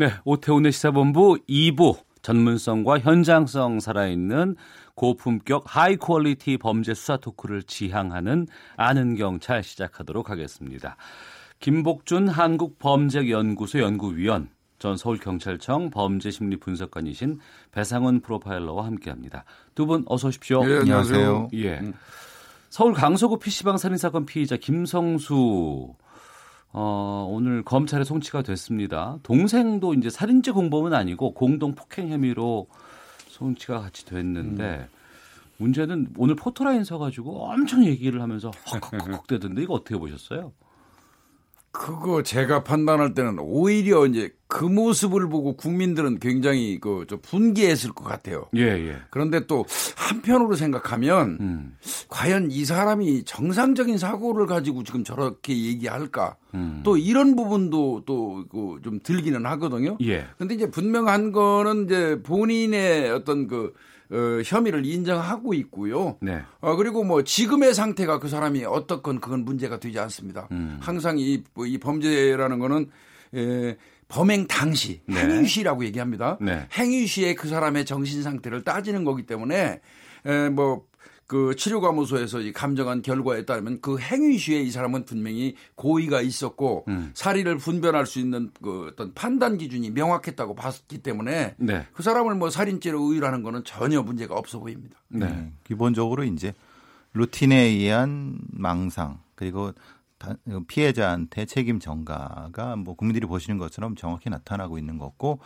네 오태훈의 시사본부 2부 전문성과 현장성 살아있는 고품격 high quality 범죄 수사 토크를 지향하는 아는 경찰 시작하도록 하겠습니다. 김복준 한국범죄연구소 연구위원, 전 서울경찰청 범죄심리분석관이신 배상원 프로파일러와 함께합니다. 두 분 어서 오십시오. 네, 안녕하세요. 예. 음. 서울 강서구 PC방 살인사건 피의자 김성수 어, 오늘 검찰에 송치가 됐습니다. 동생도 이제 살인죄 공범은 아니고 공동 폭행 혐의로 송치가 같이 됐는데 음. 문제는 오늘 포토라인 서가지고 엄청 얘기를 하면서 헉헉헉 대던데 이거 어떻게 보셨어요? 그거 제가 판단할 때는 오히려 이제 그 모습을 보고 국민들은 굉장히 그 좀 분개했을 것 같아요. 예, 예. 그런데 또 한편으로 생각하면 음. 과연 이 사람이 정상적인 사고를 가지고 지금 저렇게 얘기할까? 음. 또 이런 부분도 또좀 그 들기는 하거든요. 예. 근데 이제 분명한 거는 이제 본인의 어떤 그 어, 혐의를 인정하고 있고요. 네. 어, 그리고 뭐 지금의 상태가 그 사람이 어떻건 그건 문제가 되지 않습니다. 음. 항상 이, 뭐이 범죄라는 거는 에, 범행 당시 네. 행위 시라고 얘기합니다. 네. 행위 시에 그 사람의 정신 상태를 따지는 거기 때문에 에, 뭐 그 치료감호소에서 이 감정한 결과에 따르면 그 행위 시에 이 사람은 분명히 고의가 있었고 음. 사리를 분별할 수 있는 그 어떤 판단 기준이 명확했다고 봤기 때문에 네. 그 사람을 뭐 살인죄로 의율하는 거는 전혀 문제가 없어 보입니다. 네. 네. 기본적으로 이제 루틴에 의한 망상 그리고 피해자한테 책임 전가가 뭐 국민들이 보시는 것처럼 정확히 나타나고 있는 거고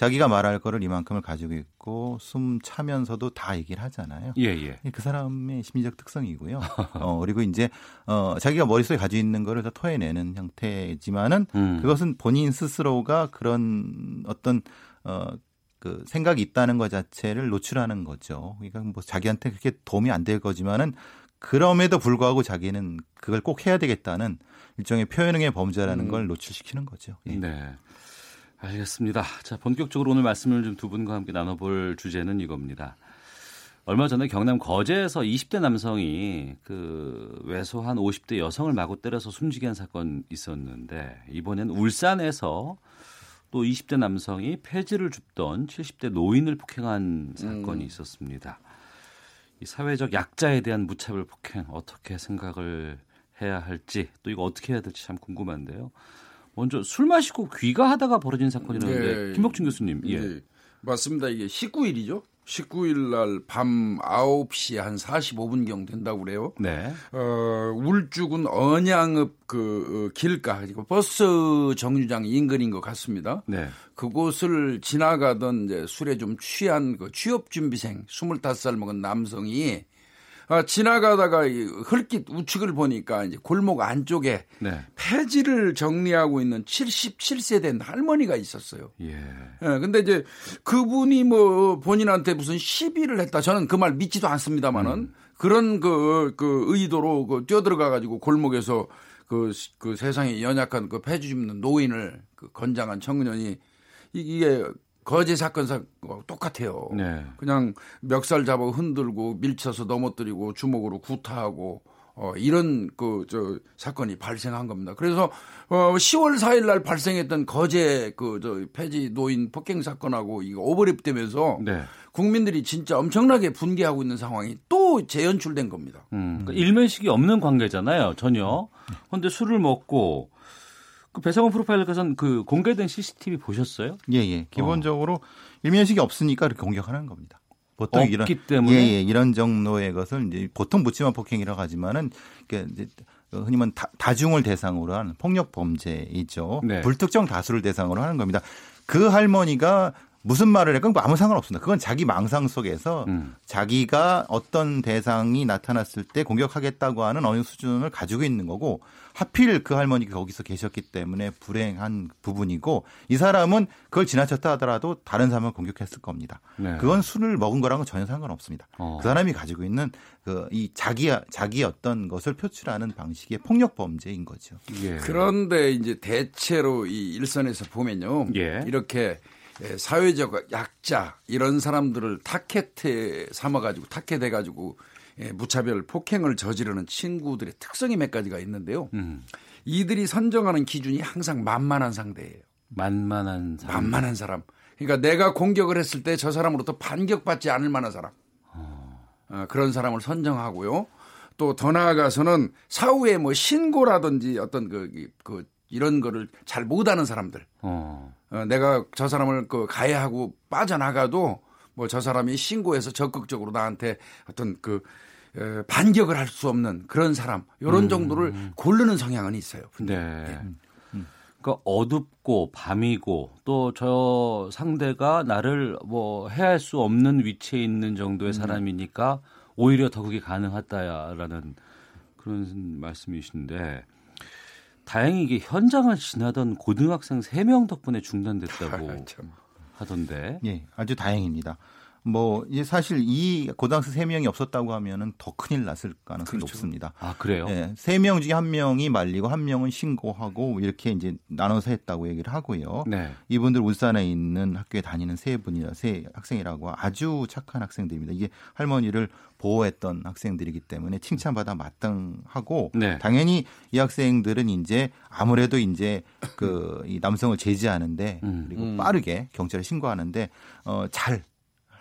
자기가 말할 거를 이만큼을 가지고 있고 숨 차면서도 다 얘기를 하잖아요. 예, 예. 그 사람의 심리적 특성이고요. 어, 그리고 이제 어, 자기가 머릿속에 가지고 있는 거를 다 토해내는 형태지만은 음. 그것은 본인 스스로가 그런 어떤 어, 그 생각이 있다는 것 자체를 노출하는 거죠. 그러니까 뭐 자기한테 그렇게 도움이 안 될 거지만은 그럼에도 불구하고 자기는 그걸 꼭 해야 되겠다는 일종의 표현형의 범죄라는 음. 걸 노출시키는 거죠. 예. 네. 알겠습니다. 자, 본격적으로 오늘 말씀을 좀 두 분과 함께 나눠볼 주제는 이겁니다. 얼마 전에 경남 거제에서 20대 남성이 그 외소한 50대 여성을 마구 때려서 숨지게 한 사건 있었는데 이번엔 울산에서 또 20대 남성이 폐지를 줍던 70대 노인을 폭행한 사건이 음. 있었습니다. 이 사회적 약자에 대한 무차별 폭행 어떻게 생각을 해야 할지 또 이거 어떻게 해야 될지 참 궁금한데요. 먼저 술 마시고 귀가하다가 벌어진 사건이라는데 네. 김복준 교수님. 예. 네. 맞습니다. 이게 19일이죠. 19일 날 밤 9시 한 45분경 된다고 그래요. 네. 어, 울주군 언양읍 그 어, 길가 그리고 버스 정류장 인근인 것 같습니다. 네. 그곳을 지나가던 이제 술에 좀 취한 그 취업 준비생 25살 먹은 남성이 아, 지나가다가 흙깃 우측을 보니까 이제 골목 안쪽에 네. 폐지를 정리하고 있는 77세 된 할머니가 있었어요. 예. 예. 근데 이제 그분이 뭐 본인한테 무슨 시비를 했다. 저는 그 말 믿지도 않습니다만은 음. 그런 그, 그 의도로 그 뛰어들어가 가지고 골목에서 그, 그 세상에 연약한 그 폐지 줍는 노인을 그 건장한 청년이 이게 거제 사건 사고 똑같아요. 네. 그냥 멱살 잡아 흔들고 밀쳐서 넘어뜨리고 주먹으로 구타하고 어, 이런 그 저 사건이 발생한 겁니다. 그래서 어 10월 4일 날 발생했던 거제 그 저 폐지 노인 폭행 사건하고 이거 오버랩되면서 네. 국민들이 진짜 엄청나게 분개하고 있는 상황이 또 재연출된 겁니다. 음, 그러니까 일면식이 없는 관계잖아요, 전혀. 그런데 술을 먹고 그 배상원 프로파일러께서는 그 공개된 CCTV 보셨어요? 예, 예. 기본적으로 어. 일면식이 없으니까 이렇게 공격하는 겁니다. 보통 이런 때문에 예, 예, 이런 정도의 것을 이제 보통 묻지마 폭행이라고 하지만은 이제 흔히 말 다, 중을 대상으로 하는 폭력 범죄이죠. 네. 불특정 다수를 대상으로 하는 겁니다. 그 할머니가 무슨 말을 했건 아무 상관없습니다. 그건 자기 망상 속에서 음. 자기가 어떤 대상이 나타났을 때 공격하겠다고 하는 어느 수준을 가지고 있는 거고 하필 그 할머니가 거기서 계셨기 때문에 불행한 부분이고 이 사람은 그걸 지나쳤다 하더라도 다른 사람을 공격했을 겁니다. 네. 그건 술을 먹은 거랑은 전혀 상관없습니다. 어. 그 사람이 가지고 있는 그 이 자기 자기 어떤 것을 표출하는 방식의 폭력 범죄인 거죠. 예. 그런데 이제 대체로 이 일선에서 보면요. 예. 이렇게 예, 사회적 약자 이런 사람들을 타켓에 삼아가지고 타켓해가지고 예, 무차별 폭행을 저지르는 친구들의 특성이 몇 가지가 있는데요. 음. 이들이 선정하는 기준이 항상 만만한 상대예요. 만만한 사람. 만만한 사람. 그러니까 내가 공격을 했을 때 저 사람으로부터 반격받지 않을 만한 사람. 어. 어, 그런 사람을 선정하고요. 또 더 나아가서는 사후에 뭐 신고라든지 어떤 그, 그 이런 거를 잘 못하는 사람들. 어. 어, 내가 저 사람을 그 가해하고 빠져나가도 뭐 저 사람이 신고해서 적극적으로 나한테 어떤 그 에, 반격을 할 수 없는 그런 사람 이런 음. 정도를 고르는 성향은 있어요. 네. 네. 음. 그러니까 어둡고 밤이고 또 저 상대가 나를 뭐 해할 수 없는 위치에 있는 정도의 음. 사람이니까 오히려 더 그게 가능하다라는 그런 말씀이신데 다행히 이게 현장을 지나던 고등학생 3명 덕분에 중단됐다고 하던데. 예, 아주 다행입니다. 뭐 이제 사실 이 고등학생 세 명이 없었다고 하면은 더 큰일 났을 가능성이 그렇죠. 높습니다. 아 그래요? 네, 세명 중에 한 명이 말리고 한 명은 신고하고 이렇게 이제 나눠서 했다고 얘기를 하고요. 네. 이분들 울산에 있는 학교에 다니는 세 분이라 세 학생이라고 아주 착한 학생들입니다. 이게 할머니를 보호했던 학생들이기 때문에 칭찬받아 마땅하고 네. 당연히 이 학생들은 이제 아무래도 이제 그 이 남성을 제지하는데 음. 그리고 음. 빠르게 경찰에 신고하는데 어잘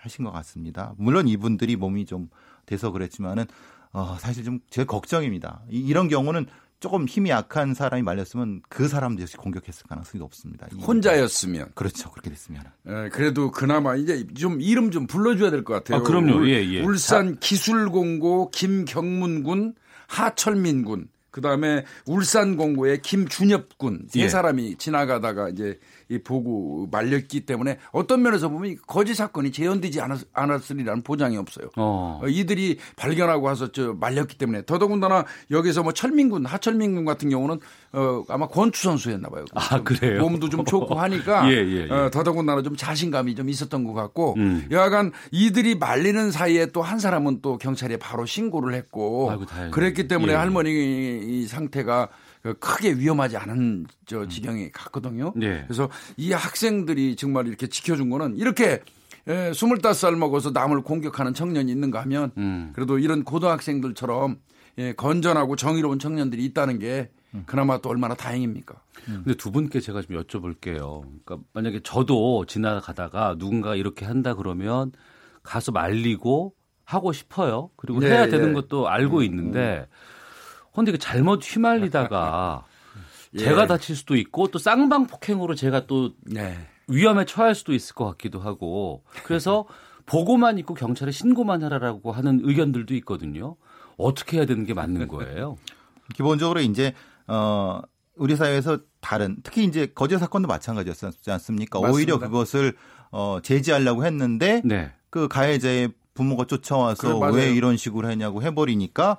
하신 것 같습니다. 물론 이분들이 몸이 좀 돼서 그랬지만은 어, 사실 좀 제 걱정입니다. 이, 이런 경우는 조금 힘이 약한 사람이 말렸으면 그 사람도 역시 공격했을 가능성이 높습니다. 혼자였으면. 그렇죠. 그렇게 됐으면. 예, 그래도 그나마 이제 좀 이름 좀 불러줘야 될 것 같아요. 아, 그럼요. 예, 예. 울산 기술공고 김경문 군, 하철민 군, 그 다음에 울산 공고의 김준엽 군 세 예. 사람이 지나가다가 이제 이 보고 말렸기 때문에 어떤 면에서 보면 거짓 사건이 재현되지 않았, 않았으리라는 보장이 없어요. 어. 어. 이들이 발견하고 와서 저 말렸기 때문에 더더군다나 여기서 뭐 철민군 하철민군 같은 경우는 어 아마 권투 선수였나 봐요. 아 그래요. 몸도 좀 좋고 하니까 예, 예, 예. 어, 더더군다나 좀 자신감이 좀 있었던 것 같고 음. 여하간 이들이 말리는 사이에 또 한 사람은 또 경찰에 바로 신고를 했고 아이고, 그랬기 때문에 예. 할머니 이 상태가 그 크게 위험하지 않은 저 음. 지경에 갔거든요. 네. 그래서 이 학생들이 정말 이렇게 지켜준 거는 이렇게 에, 25살 먹어서 남을 공격하는 청년이 있는가 하면 음. 그래도 이런 고등학생들처럼 예, 건전하고 정의로운 청년들이 있다는 게 음. 그나마 또 얼마나 다행입니까? 음. 근데 두 분께 제가 좀 여쭤볼게요. 그러니까 만약에 저도 지나가다가 누군가 이렇게 한다 그러면 가서 말리고 하고 싶어요. 그리고 네, 해야 되는 네. 것도 알고 음, 있는데 음. 근데 그 잘못 휘말리다가 예. 제가 다칠 수도 있고 또 쌍방 폭행으로 제가 또 네. 위험에 처할 수도 있을 것 같기도 하고 그래서 보고만 있고 경찰에 신고만 하라라고 하는 의견들도 있거든요. 어떻게 해야 되는 게 맞는 거예요? 기본적으로 이제 어 우리 사회에서 다른 특히 이제 거제 사건도 마찬가지였지 않습니까? 맞습니다. 오히려 그것을 어 제지하려고 했는데 네. 그 가해자의 부모가 쫓아와서 그래, 왜 이런 식으로 했냐고 해버리니까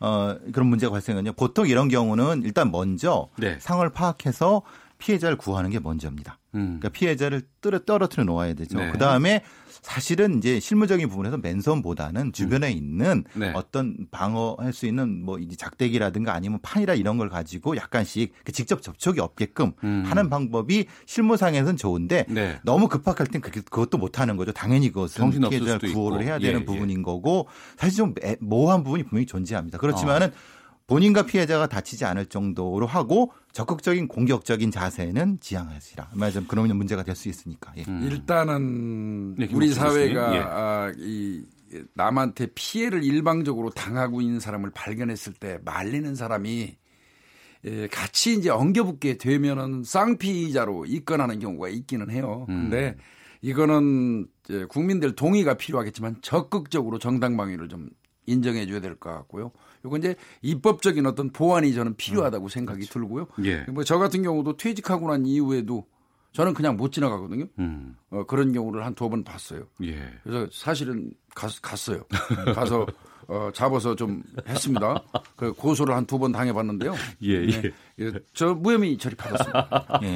어, 그런 문제가 발생하냐. 보통 이런 경우는 일단 먼저 네. 상을 파악해서 피해자를 구하는 게 먼저입니다. 음. 그러니까 피해자를 떨어뜨려 놓아야 되죠. 네. 그 다음에 사실은 이제 실무적인 부분에서 맨손보다는 주변에 음. 있는 네. 어떤 방어할 수 있는 뭐 이제 작대기라든가 아니면 판이라 이런 걸 가지고 약간씩 그 직접 접촉이 없게끔 음. 하는 방법이 실무상에서는 좋은데 네. 너무 급박할 땐 그것도 못 하는 거죠. 당연히 그것은 피해자를 구호를 해야 되는 예, 예. 부분인 예. 거고 사실 좀 모호한 부분이 분명히 존재합니다. 그렇지만은 어. 본인과 피해자가 다치지 않을 정도로 하고 적극적인 공격적인 자세는 지향하시라. 말하자면 그러면 문제가 될 수 있으니까. 예. 음. 일단은 네, 우리 사회가 예. 아, 이 남한테 피해를 일방적으로 당하고 있는 사람을 발견했을 때 말리는 사람이 예, 같이 이제 엉겨붙게 되면은 쌍피자로 입건하는 경우가 있기는 해요. 음. 근데 이거는 이제 국민들 동의가 필요하겠지만 적극적으로 정당 방위를 좀 인정해 줘야 될 것 같고요. 요거 이제 입법적인 어떤 보완이 저는 필요하다고 음, 생각이 그렇죠. 들고요. 예. 뭐저 같은 경우도 퇴직하고 난 이후에도 저는 그냥 못 지나가거든요. 음. 어, 그런 경우를 한 두 번 봤어요. 예. 그래서 사실은 갔, 갔어요. 가서 어, 잡아서 좀 했습니다. 그 고소를 한 두 번 당해봤는데요. 예, 예. 네. 예, 저 무혐의 처리받았습니다. 예.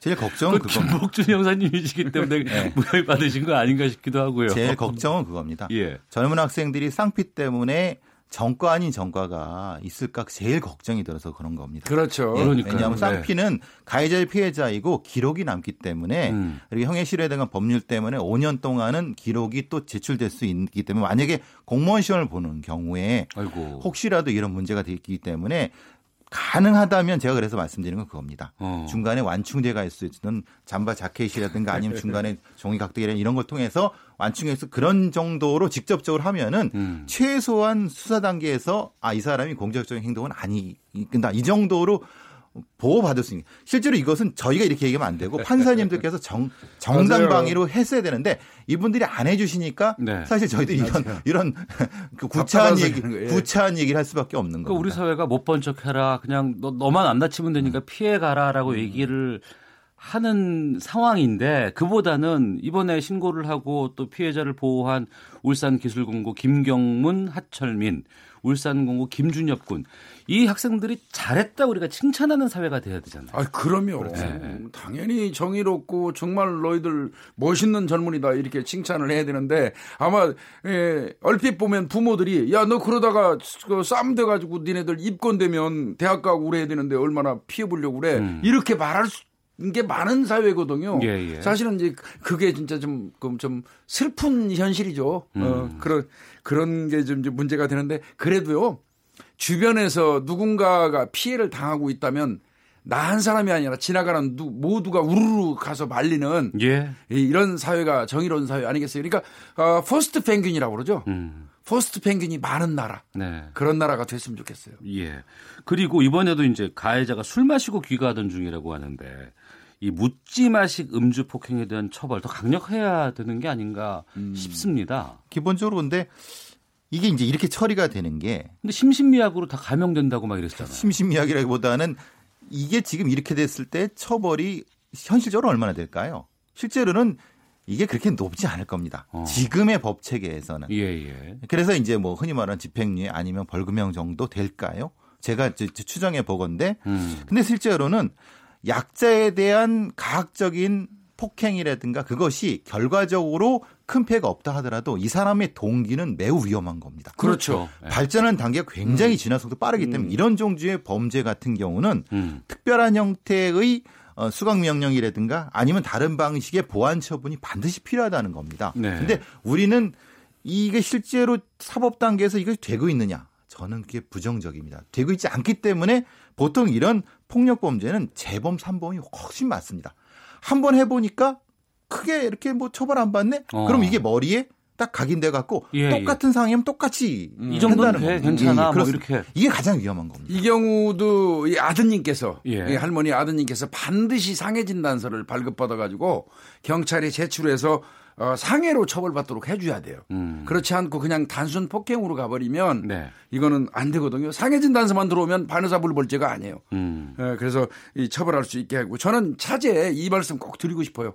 제일 걱정은 그 김복준 형사님이시기 때문에 네. 무혐의 받으신 거 아닌가 싶기도 하고요. 제일 걱정은 그겁니다. 예. 젊은 학생들이 쌍피 때문에 정과 아닌 정과가 있을까 제일 걱정이 들어서 그런 겁니다. 그렇죠. 예, 왜냐하면 쌍피는 네. 가해자의 피해자이고 기록이 남기 때문에 음. 그리고 형의 실에 대한 법률 때문에 5년 동안은 기록이 또 제출될 수 있기 때문에 만약에 공무원 시험을 보는 경우에 아이고. 혹시라도 이런 문제가 되기 때문에 가능하다면 제가 그래서 말씀드리는 건 그겁니다. 어. 중간에 완충돼가 있을 수 있는 잠바 자켓이라든가 아니면 중간에 종이 각도기나 이런 걸 통해서 완충해서 그런 정도로 직접적으로 하면은 음. 최소한 수사 단계에서 아 이 사람이 공격적인 행동은 아니 근다 이 정도로 보호받을 수 있는 실제로 이것은 저희가 이렇게 얘기하면 안 되고 판사님들께서 정 정당 방위로 했어야 되는데 이분들이 안 해주시니까 네. 사실 저희도 이런 맞아요. 이런 그 구차한 얘기 예. 구차한 얘기를 할 수밖에 없는 거예요. 그러니까 우리 사회가 못 본 척해라 그냥 너 너만 안 다치면 되니까 피해 가라라고 음. 얘기를 하는 상황인데 그보다는 이번에 신고를 하고 또 피해자를 보호한 울산기술공고 김경문, 하철민, 울산공고 김준엽 군. 이 학생들이 잘했다 우리가 칭찬하는 사회가 돼야 되잖아요. 아, 그럼요. 네. 당연히 정의롭고 정말 너희들 멋있는 젊은이다 이렇게 칭찬을 해야 되는데 아마 예, 얼핏 보면 부모들이 야 너 그러다가 그 싸움 돼 가지고 니네들 입건되면 대학 가고 그래야 되는데 얼마나 피해 보려고 그래. 음. 이렇게 말할 수 게 많은 사회거든요. 예, 예. 사실은 이제 그게 진짜 좀, 좀 슬픈 현실이죠. 어, 음. 어, 그런, 그런 게 좀 문제가 되는데 그래도요. 주변에서 누군가가 피해를 당하고 있다면 나 한 사람이 아니라 지나가는 누, 모두가 우르르 가서 말리는 예. 이런 사회가 정의로운 사회 아니겠어요? 그러니까 어, first penguin이라고 그러죠. 음. first penguin이 많은 나라. 네. 그런 나라가 됐으면 좋겠어요. 예. 그리고 이번에도 이제 가해자가 술 마시고 귀가하던 중이라고 하는데 이 묻지마식 음주 폭행에 대한 처벌 더 강력해야 되는 게 아닌가 음. 싶습니다. 기본적으로 근데 이게 이제 이렇게 처리가 되는 게 근데 심신미약으로 다 감형된다고 막 이랬잖아요. 심신미약이라기보다는 이게 지금 이렇게 됐을 때 처벌이 현실적으로 얼마나 될까요? 실제로는 이게 그렇게 높지 않을 겁니다. 어. 지금의 법 체계에서는. 예, 예. 그래서 이제 뭐 흔히 말하는 집행유예 아니면 벌금형 정도 될까요? 제가 추정해 보건데, 음. 근데 실제로는 약자에 대한 가학적인 폭행이라든가 그것이 결과적으로 큰 피해가 없다 하더라도 이 사람의 동기는 매우 위험한 겁니다. 그렇죠. 네. 발전하는 단계가 굉장히 음. 진화 속도 빠르기 때문에 음. 이런 종류의 범죄 같은 경우는 음. 특별한 형태의 어, 수강 명령이라든가 아니면 다른 방식의 보안 처분이 반드시 필요하다는 겁니다. 네. 근데 우리는 이게 실제로 사법 단계에서 이것이 되고 있느냐? 저는 그게 부정적입니다. 되고 있지 않기 때문에 보통 이런 폭력 범죄는 재범 3범이 훨씬 많습니다. 한 번 해보니까 크게 이렇게 뭐 처벌 안 받네? 어. 그럼 이게 머리에 딱 각인돼 갖고 예, 예. 똑같은 예. 상황이면 똑같이 음. 이 정도는 돼, 괜찮아 예, 뭐 이렇게 이게 가장 위험한 겁니다. 이 경우도 이 아드님께서 예. 이 할머니 아드님께서 반드시 상해 진 단서를 발급받아 가지고 경찰에 제출해서 어, 상해로 처벌받도록 해줘야 돼요. 음. 그렇지 않고 그냥 단순 폭행으로 가버리면 네. 이거는 안 되거든요. 상해 진 단서만 들어오면 반의사 불벌죄가 아니에요. 음. 예, 그래서 이 처벌할 수 있게 하고 저는 차제에 이 말씀 꼭 드리고 싶어요.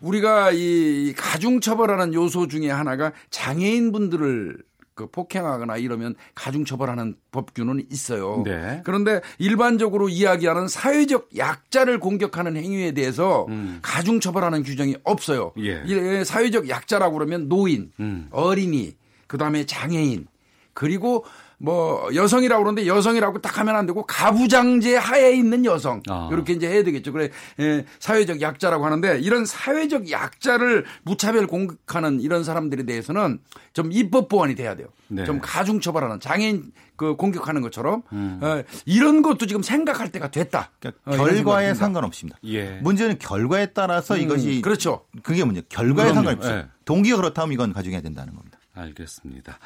우리가 이 가중 처벌하는 요소 중에 하나가 장애인 분들을 그 폭행하거나 이러면 가중 처벌하는 법규는 있어요. 네. 그런데 일반적으로 이야기하는 사회적 약자를 공격하는 행위에 대해서 음. 가중 처벌하는 규정이 없어요. 예. 사회적 약자라고 그러면 노인, 음. 어린이, 그다음에 장애인, 그리고 뭐 여성이라고 그러는데 여성이라고 딱 하면 안 되고 가부장제 하에 있는 여성 아. 이렇게 이제 해야 되겠죠. 그래 예, 사회적 약자라고 하는데 이런 사회적 약자를 무차별 공격하는 이런 사람들에 대해서는 좀 입법 보완이 돼야 돼요. 네. 좀 가중 처벌하는 장애인 그 공격하는 것처럼 음. 어, 이런 것도 지금 생각할 때가 됐다. 그러니까 어, 결과에 상관없습니다. 예. 문제는 결과에 따라서 음, 이것이 그렇죠. 그게 문제. 결과에 상관없어요. 예. 동기가 그렇다면 이건 가중해야 된다는 겁니다. 알겠습니다.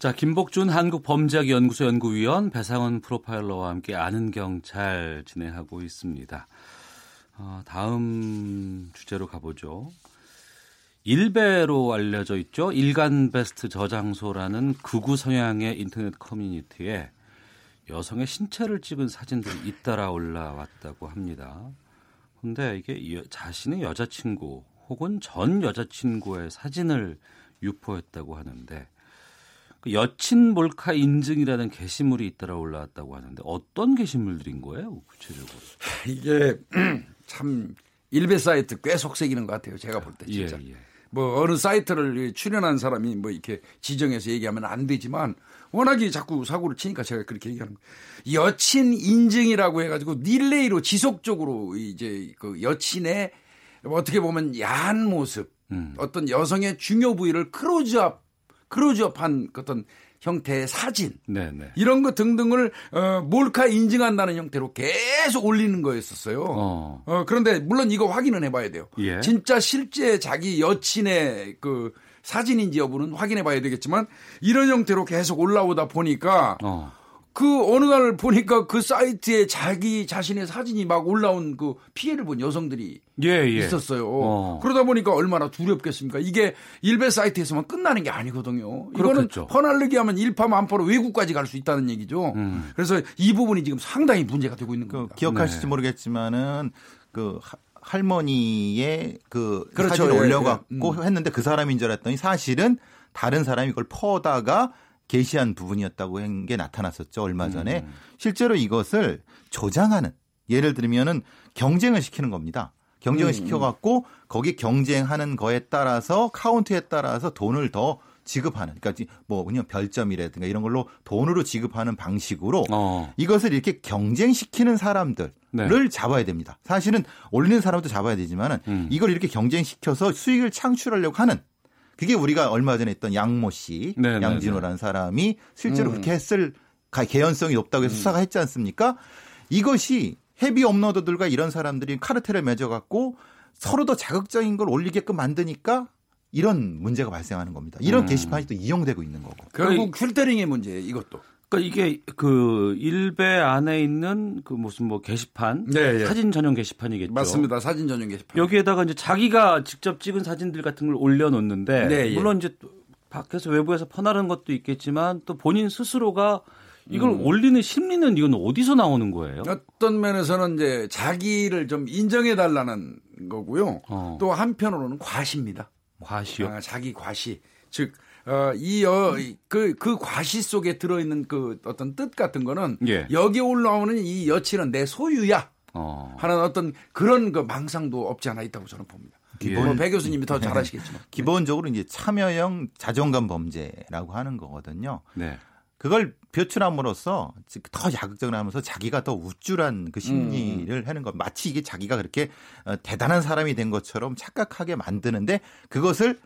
자, 김복준 한국범죄학연구소 연구위원 배상원 프로파일러와 함께 아는 경찰 진행하고 있습니다. 어, 다음 주제로 가보죠. 일베로 알려져 있죠. 일간 베스트 저장소라는 극우 성향의 인터넷 커뮤니티에 여성의 신체를 찍은 사진들이 잇따라 올라왔다고 합니다. 근데 이게 자신의 여자친구 혹은 전 여자친구의 사진을 유포했다고 하는데 그 여친 몰카 인증이라는 게시물이 잇따라 올라왔다고 하는데 어떤 게시물들인 거예요, 구체적으로? 이게 참 일베 사이트 꽤 속 썩이는 것 같아요. 제가 볼 때 진짜. 예, 예. 뭐 어느 사이트를 출연한 사람이 뭐 이렇게 지정해서 얘기하면 안 되지만 워낙에 자꾸 사고를 치니까 제가 그렇게 얘기하는 거예요. 여친 인증이라고 해가지고 릴레이로 지속적으로 이제 그 여친의 어떻게 보면 야한 모습, 음. 어떤 여성의 중요 부위를 클로즈업 클로즈업한 어떤 형태의 사진 네네. 네. 이런 것 등등을 어, 몰카 인증한다는 형태로 계속 올리는 거였었어요. 어. 어 그런데 물론 이거 확인은 해봐야 돼요. 예. 진짜 실제 자기 여친의 그 사진인지 여부는 확인해봐야 되겠지만 이런 형태로 계속 올라오다 보니까 어. 그 어느 날 보니까 그 사이트에 자기 자신의 사진이 막 올라온 그 피해를 본 여성들이 예, 예. 있었어요. 어. 그러다 보니까 얼마나 두렵겠습니까? 이게 일베 사이트에서만 끝나는 게 아니거든요. 이거는 퍼날르기 하면 일파만파로 외국까지 갈 수 있다는 얘기죠. 음. 그래서 이 부분이 지금 상당히 문제가 되고 있는 그 겁니다. 기억하실지 네. 모르겠지만은 그 할머니의 그 그렇죠. 사진을 예, 올려갖고 예. 음. 했는데 그 사람인 줄 알았더니 사실은 다른 사람이 이걸 퍼다가 게시한 부분이었다고 한 게 나타났었죠 얼마 전에 음. 실제로 이것을 조장하는 예를 들면은 경쟁을 시키는 겁니다. 경쟁을 음. 시켜갖고 거기 경쟁하는 거에 따라서 카운트에 따라서 돈을 더 지급하는 그러니까 뭐 그냥 별점이라든가 이런 걸로 돈으로 지급하는 방식으로 어. 이것을 이렇게 경쟁시키는 사람들을 네. 잡아야 됩니다. 사실은 올리는 사람도 잡아야 되지만은 음. 이걸 이렇게 경쟁시켜서 수익을 창출하려고 하는 그게 우리가 얼마 전에 했던 양모 씨, 네, 네 양진호라는 네. 사람이 실제로 음. 그렇게 했을 개연성이 높다고 해서 음. 수사가 했지 않습니까? 이것이 헤비 업로더들과 이런 사람들이 카르텔을 맺어갖고 서로 더 자극적인 걸 올리게끔 만드니까 이런 문제가 발생하는 겁니다. 이런 음. 게시판이 또 이용되고 있는 거고. 결국 필터링의 문제 이것도. 그러니까 이게 그 일배 안에 있는 그 무슨 뭐 게시판 네, 네. 사진 전용 게시판이겠죠. 맞습니다. 사진 전용 게시판. 여기에다가 이제 자기가 직접 찍은 사진들 같은 걸 올려놓는데 네, 예. 물론 이제 밖에서 외부에서 퍼나르는 것도 있겠지만 또 본인 스스로가 이걸 음. 올리는 심리는 이건 어디서 나오는 거예요? 어떤 면에서는 이제 자기를 좀 인정해 달라는 거고요. 어. 또 한편으로는 과시입니다. 과시요? 아, 자기 과시. 즉, 어, 이, 어, 그, 그 과시 속에 들어있는 그 어떤 뜻 같은 거는 예. 여기 올라오는 이 여친은 내 소유야. 어. 하는 어떤 그런 그 망상도 없지 않아 있다고 저는 봅니다. 기본 뭐 배 교수님이 더 잘하시겠지만 기본적으로 이제 참여형 자존감 범죄라고 하는 거거든요. 네. 그걸 표출함으로써 더 자극적으로 하면서 자기가 더 우쭐한 그 심리를 음. 하는 것 마치 이게 자기가 그렇게 어, 대단한 사람이 된 것처럼 착각하게 만드는데 그것을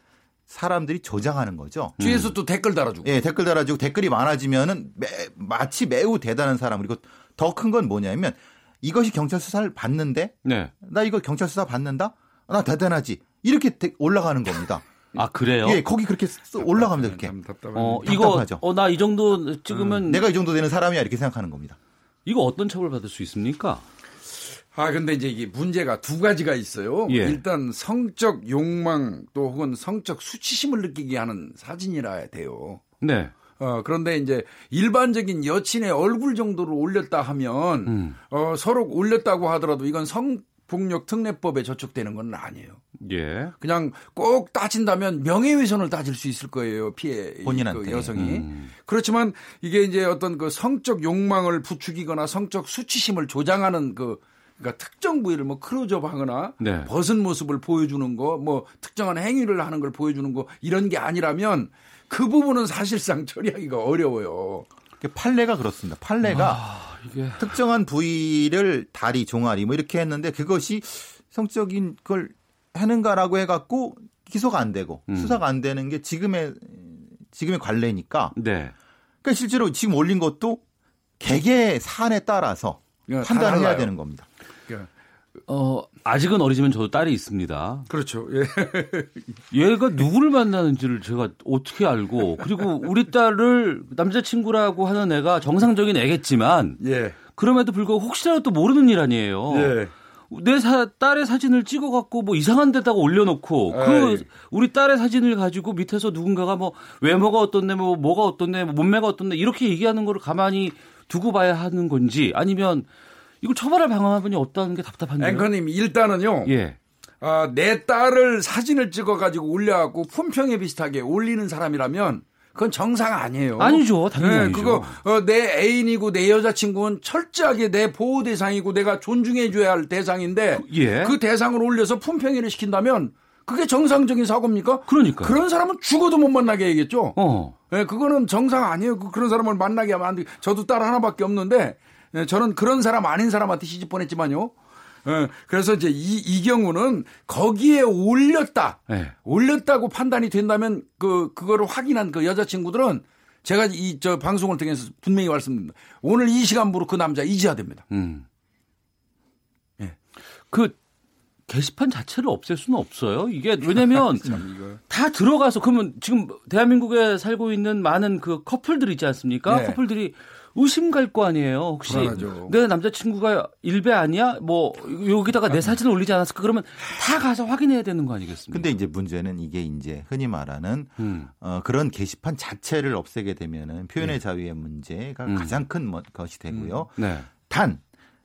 사람들이 조장하는 거죠. 뒤에서 음. 또 댓글 달아주고. 예, 댓글 달아주고 댓글이 많아지면은 매, 마치 매우 대단한 사람 그리고 더 큰 건 뭐냐면 이것이 경찰 수사를 받는데 네. 나 이거 경찰 수사 받는다? 나 대단하지. 이렇게 올라가는 겁니다. 아 그래요? 예, 거기 그렇게 올라갑니다. 그렇게. 어, 이거 어나 이 정도 찍으면 음, 내가 이 정도 되는 사람이야 이렇게 생각하는 겁니다. 이거 어떤 처벌 받을 수 있습니까? 아, 근데 이제 이게 문제가 두 가지가 있어요. 예. 일단 성적 욕망 또 혹은 성적 수치심을 느끼게 하는 사진이라 돼요. 네. 어, 그런데 이제 일반적인 여친의 얼굴 정도로 올렸다 하면, 음. 어, 서로 올렸다고 하더라도 이건 성, 폭력 특례법에 저촉되는 건 아니에요. 예. 그냥 꼭 따진다면 명예훼손을 따질 수 있을 거예요. 피해 본인한테 그 여성이. 음. 그렇지만 이게 이제 어떤 그 성적 욕망을 부추기거나 성적 수치심을 조장하는 그 그러니까 특정 부위를 뭐 크로즈업 하거나 네. 벗은 모습을 보여주는 거, 뭐 특정한 행위를 하는 걸 보여주는 거 이런 게 아니라면 그 부분은 사실상 처리하기가 어려워요. 판례가 그렇습니다. 판례가 아. 이게... 특정한 부위를 다리, 종아리 뭐 이렇게 했는데 그것이 성적인 걸 하는가라고 해갖고 기소가 안 되고 음. 수사가 안 되는 게 지금의 지금의 관례니까. 네. 그러니까 실제로 지금 올린 것도 개개 사안에 따라서 판단을 해야 되는 겁니다. 어, 아직은 어리지만 저도 딸이 있습니다. 그렇죠. 예. 얘가 누구를 만나는지를 제가 어떻게 알고 그리고 우리 딸을 남자친구라고 하는 애가 정상적인 애겠지만 예. 그럼에도 불구하고 혹시라도 또 모르는 일 아니에요. 예. 내 사, 딸의 사진을 찍어갖고 뭐 이상한 데다가 올려놓고 그 에이. 우리 딸의 사진을 가지고 밑에서 누군가가 뭐 외모가 어떻네, 뭐 뭐가 어떻네, 뭐 몸매가 어떻네 이렇게 얘기하는 거를 가만히 두고 봐야 하는 건지 아니면 이걸 처벌할 방법이 없다는 게 답답한데요. 앵커님 일단은요. 예. 아, 내 딸을 사진을 찍어가지고 올려갖고 품평에 비슷하게 올리는 사람이라면 그건 정상 아니에요. 아니죠, 당연히. 네, 아니죠. 그거 어, 내 애인이고 내 여자친구는 철저하게 내 보호 대상이고 내가 존중해줘야 할 대상인데 그, 예. 그 대상을 올려서 품평회를 시킨다면 그게 정상적인 사고입니까? 그러니까 그런 사람은 죽어도 못 만나게 해야겠죠. 어. 네, 그거는 정상 아니에요. 그, 그런 사람을 만나게 하면 안 돼. 저도 딸 하나밖에 없는데 예, 저는 그런 사람 아닌 사람한테 시집 보냈지만요. 예, 그래서 이제 이, 이 경우는 거기에 올렸다. 네. 올렸다고 판단이 된다면 그, 그거를 확인한 그 여자친구들은 제가 이 저 방송을 통해서 분명히 말씀드립니다. 오늘 이 시간부로 그 남자 잊어야 됩니다. 음. 예. 그 게시판 자체를 없앨 수는 없어요. 이게 왜냐면 다 들어가서 그러면 지금 대한민국에 살고 있는 많은 그 커플들 있지 않습니까? 네. 커플들이 의심 갈 거 아니에요. 혹시 불안하죠. 내 남자친구가 일배 아니야? 뭐 여기다가 내 사진을 올리지 않았을까? 그러면 다 가서 확인해야 되는 거 아니겠습니까? 근데 이제 문제는 이게 이제 흔히 말하는 음. 어, 그런 게시판 자체를 없애게 되면은 표현의 네. 자유의 문제가 음. 가장 큰 것이 되고요. 음. 네. 단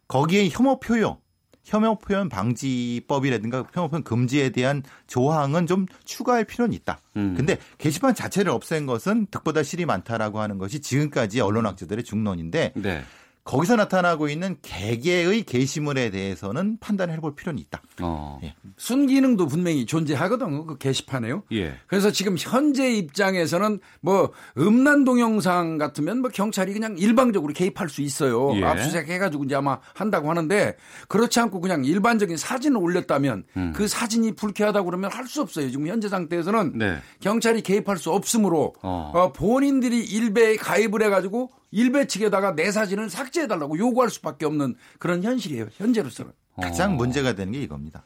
거기에 혐오 표현 혐오 표현 방지법이라든가 혐오 표현 금지에 대한 조항은 좀 추가할 필요는 있다. 음. 근데 게시판 자체를 없앤 것은 득보다 실이 많다라고 하는 것이 지금까지 언론 학자들의 중론인데 네. 거기서 나타나고 있는 개개의 게시물에 대해서는 판단을 해볼 필요는 있다. 어. 예. 순기능도 분명히 존재하거든요. 그 게시판에요. 예. 그래서 지금 현재 입장에서는 뭐 음란 동영상 같으면 뭐 경찰이 그냥 일방적으로 개입할 수 있어요. 예. 압수수색 해가지고 이제 아마 한다고 하는데 그렇지 않고 그냥 일반적인 사진을 올렸다면 음. 그 사진이 불쾌하다고 그러면 할 수 없어요. 지금 현재 상태에서는 네. 경찰이 개입할 수 없으므로 어. 어, 본인들이 일베에 가입을 해가지고 일베 측에다가 내 사진을 삭제해달라고 요구할 수밖에 없는 그런 현실이에요. 현재로서는. 가장 문제가 되는 게 이겁니다.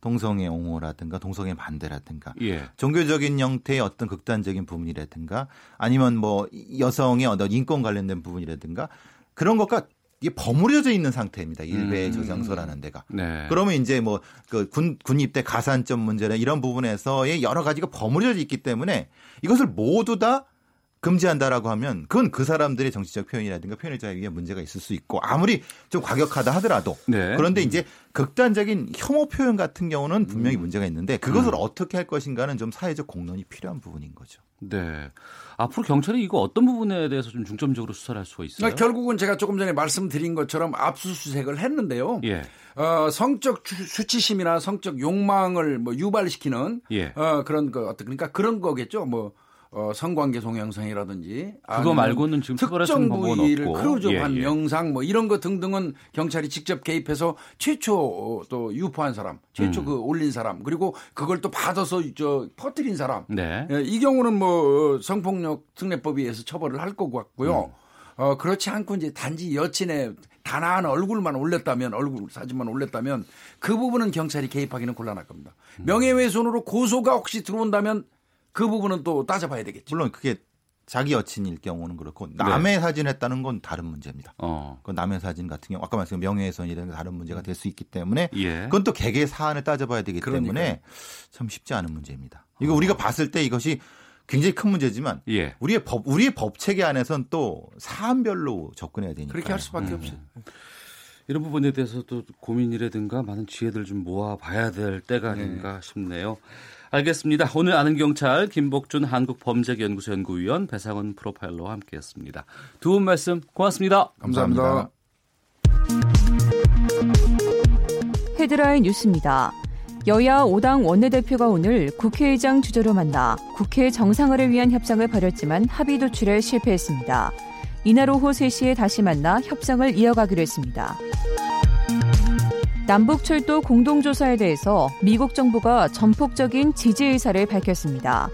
동성애 옹호라든가 동성애 반대라든가 예. 종교적인 형태의 어떤 극단적인 부분이라든가 아니면 뭐 여성의 어떤 인권 관련된 부분이라든가 그런 것과 이게 버무려져 있는 상태입니다. 일베 음. 저장소라는 데가. 네. 그러면 이제 뭐 그 군 군입대 가산점 문제나 이런 부분에서의 여러 가지가 버무려져 있기 때문에 이것을 모두 다 금지한다라고 하면 그건 그 사람들의 정치적 표현이라든가 표현의 자유에 문제가 있을 수 있고 아무리 좀 과격하다 하더라도 네. 그런데 이제 극단적인 혐오 표현 같은 경우는 분명히 음. 문제가 있는데 그것을 음. 어떻게 할 것인가는 좀 사회적 공론이 필요한 부분인 거죠. 네. 앞으로 경찰이 이거 어떤 부분에 대해서 좀 중점적으로 수사를 할 수가 있어요? 그러니까 결국은 제가 조금 전에 말씀드린 것처럼 압수수색을 했는데요. 예. 어, 성적 수치심이나 성적 욕망을 뭐 유발시키는 예. 어, 그런 거 어떤 그러니까 그런 거겠죠. 뭐 어, 성관계 동영상이라든지 그거 말고는 지금 특정 부위를 크로즈업한 예, 예. 영상 뭐 이런 거 등등은 경찰이 직접 개입해서 최초 또 유포한 사람, 최초 음. 그 올린 사람 그리고 그걸 또 받아서 저 퍼뜨린 사람. 네. 예, 이 경우는 뭐 성폭력 특례법에 의해서 처벌을 할 것 같고요. 음. 어, 그렇지 않고 이제 단지 여친의 단아한 얼굴만 올렸다면 얼굴 사진만 올렸다면 그 부분은 경찰이 개입하기는 곤란할 겁니다. 음. 명예훼손으로 고소가 혹시 들어온다면 그 부분은 또 따져봐야 되겠죠. 물론 그게 자기 여친일 경우는 그렇고 남의 네. 사진 했다는 건 다른 문제입니다. 어. 그 남의 사진 같은 경우 아까 말씀드린 명예훼손이라는 다른 문제가 될 수 있기 때문에 예. 그건 또 개개 사안을 따져봐야 되기 그러니까요. 때문에 참 쉽지 않은 문제입니다. 이거 어. 우리가 봤을 때 이것이 굉장히 큰 문제지만 예. 우리의 법 우리의 법 체계 안에선 또 사안별로 접근해야 되니까 그렇게 할 수밖에 음. 없어요. 이런 부분에 대해서 또 고민이라든가 많은 지혜들 좀 모아 봐야 될 때가 아닌가 네. 싶네요. 알겠습니다. 오늘 아는 경찰 김복준 한국범죄연구소 연구위원 배상원 프로파일러와 함께했습니다. 두 분 말씀 고맙습니다. 감사합니다. 헤드라인 뉴스입니다. 여야 5당 원내대표가 오늘 국회의장 주재로 만나 국회 정상화를 위한 협상을 벌였지만 합의 도출에 실패했습니다. 이날 오후 3시에 다시 만나 협상을 이어가기로 했습니다. 남북철도 공동조사에 대해서 미국 정부가 전폭적인 지지 의사를 밝혔습니다.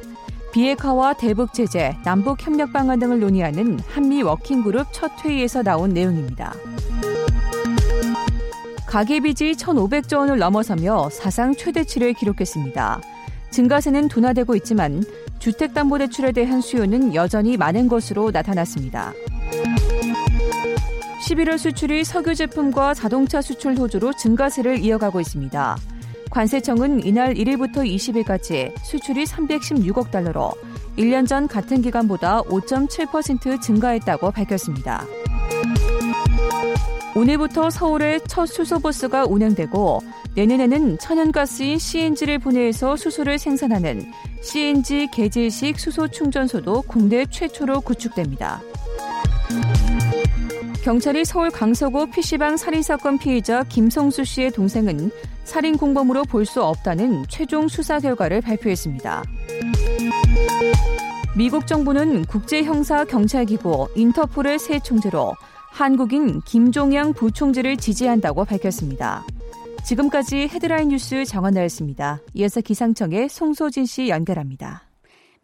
비핵화와 대북 제재, 남북 협력 방안 등을 논의하는 한미 워킹그룹 첫 회의에서 나온 내용입니다. 가계빚이 1,500조 원을 넘어서며 사상 최대치를 기록했습니다. 증가세는 둔화되고 있지만 주택담보대출에 대한 수요는 여전히 많은 것으로 나타났습니다. 11월 수출이 석유 제품과 자동차 수출 호조로 증가세를 이어가고 있습니다. 관세청은 이날 1일부터 20일까지 수출이 316억 달러로 1년 전 같은 기간보다 5.7% 증가했다고 밝혔습니다. 오늘부터 서울에 첫 수소버스가 운행되고 내년에는 천연가스인 CNG를 분해해서 수소를 생산하는 CNG 개질식 수소 충전소도 국내 최초로 구축됩니다. 경찰이 서울 강서구 PC방 살인사건 피해자 김성수 씨의 동생은 살인 공범으로 볼 수 없다는 최종 수사 결과를 발표했습니다. 미국 정부는 국제형사경찰기구 인터폴의 새 총재로 한국인 김종영 부총재를 지지한다고 밝혔습니다. 지금까지 헤드라인 뉴스 정원나였습니다. 이어서 기상청의 송소진 씨 연결합니다.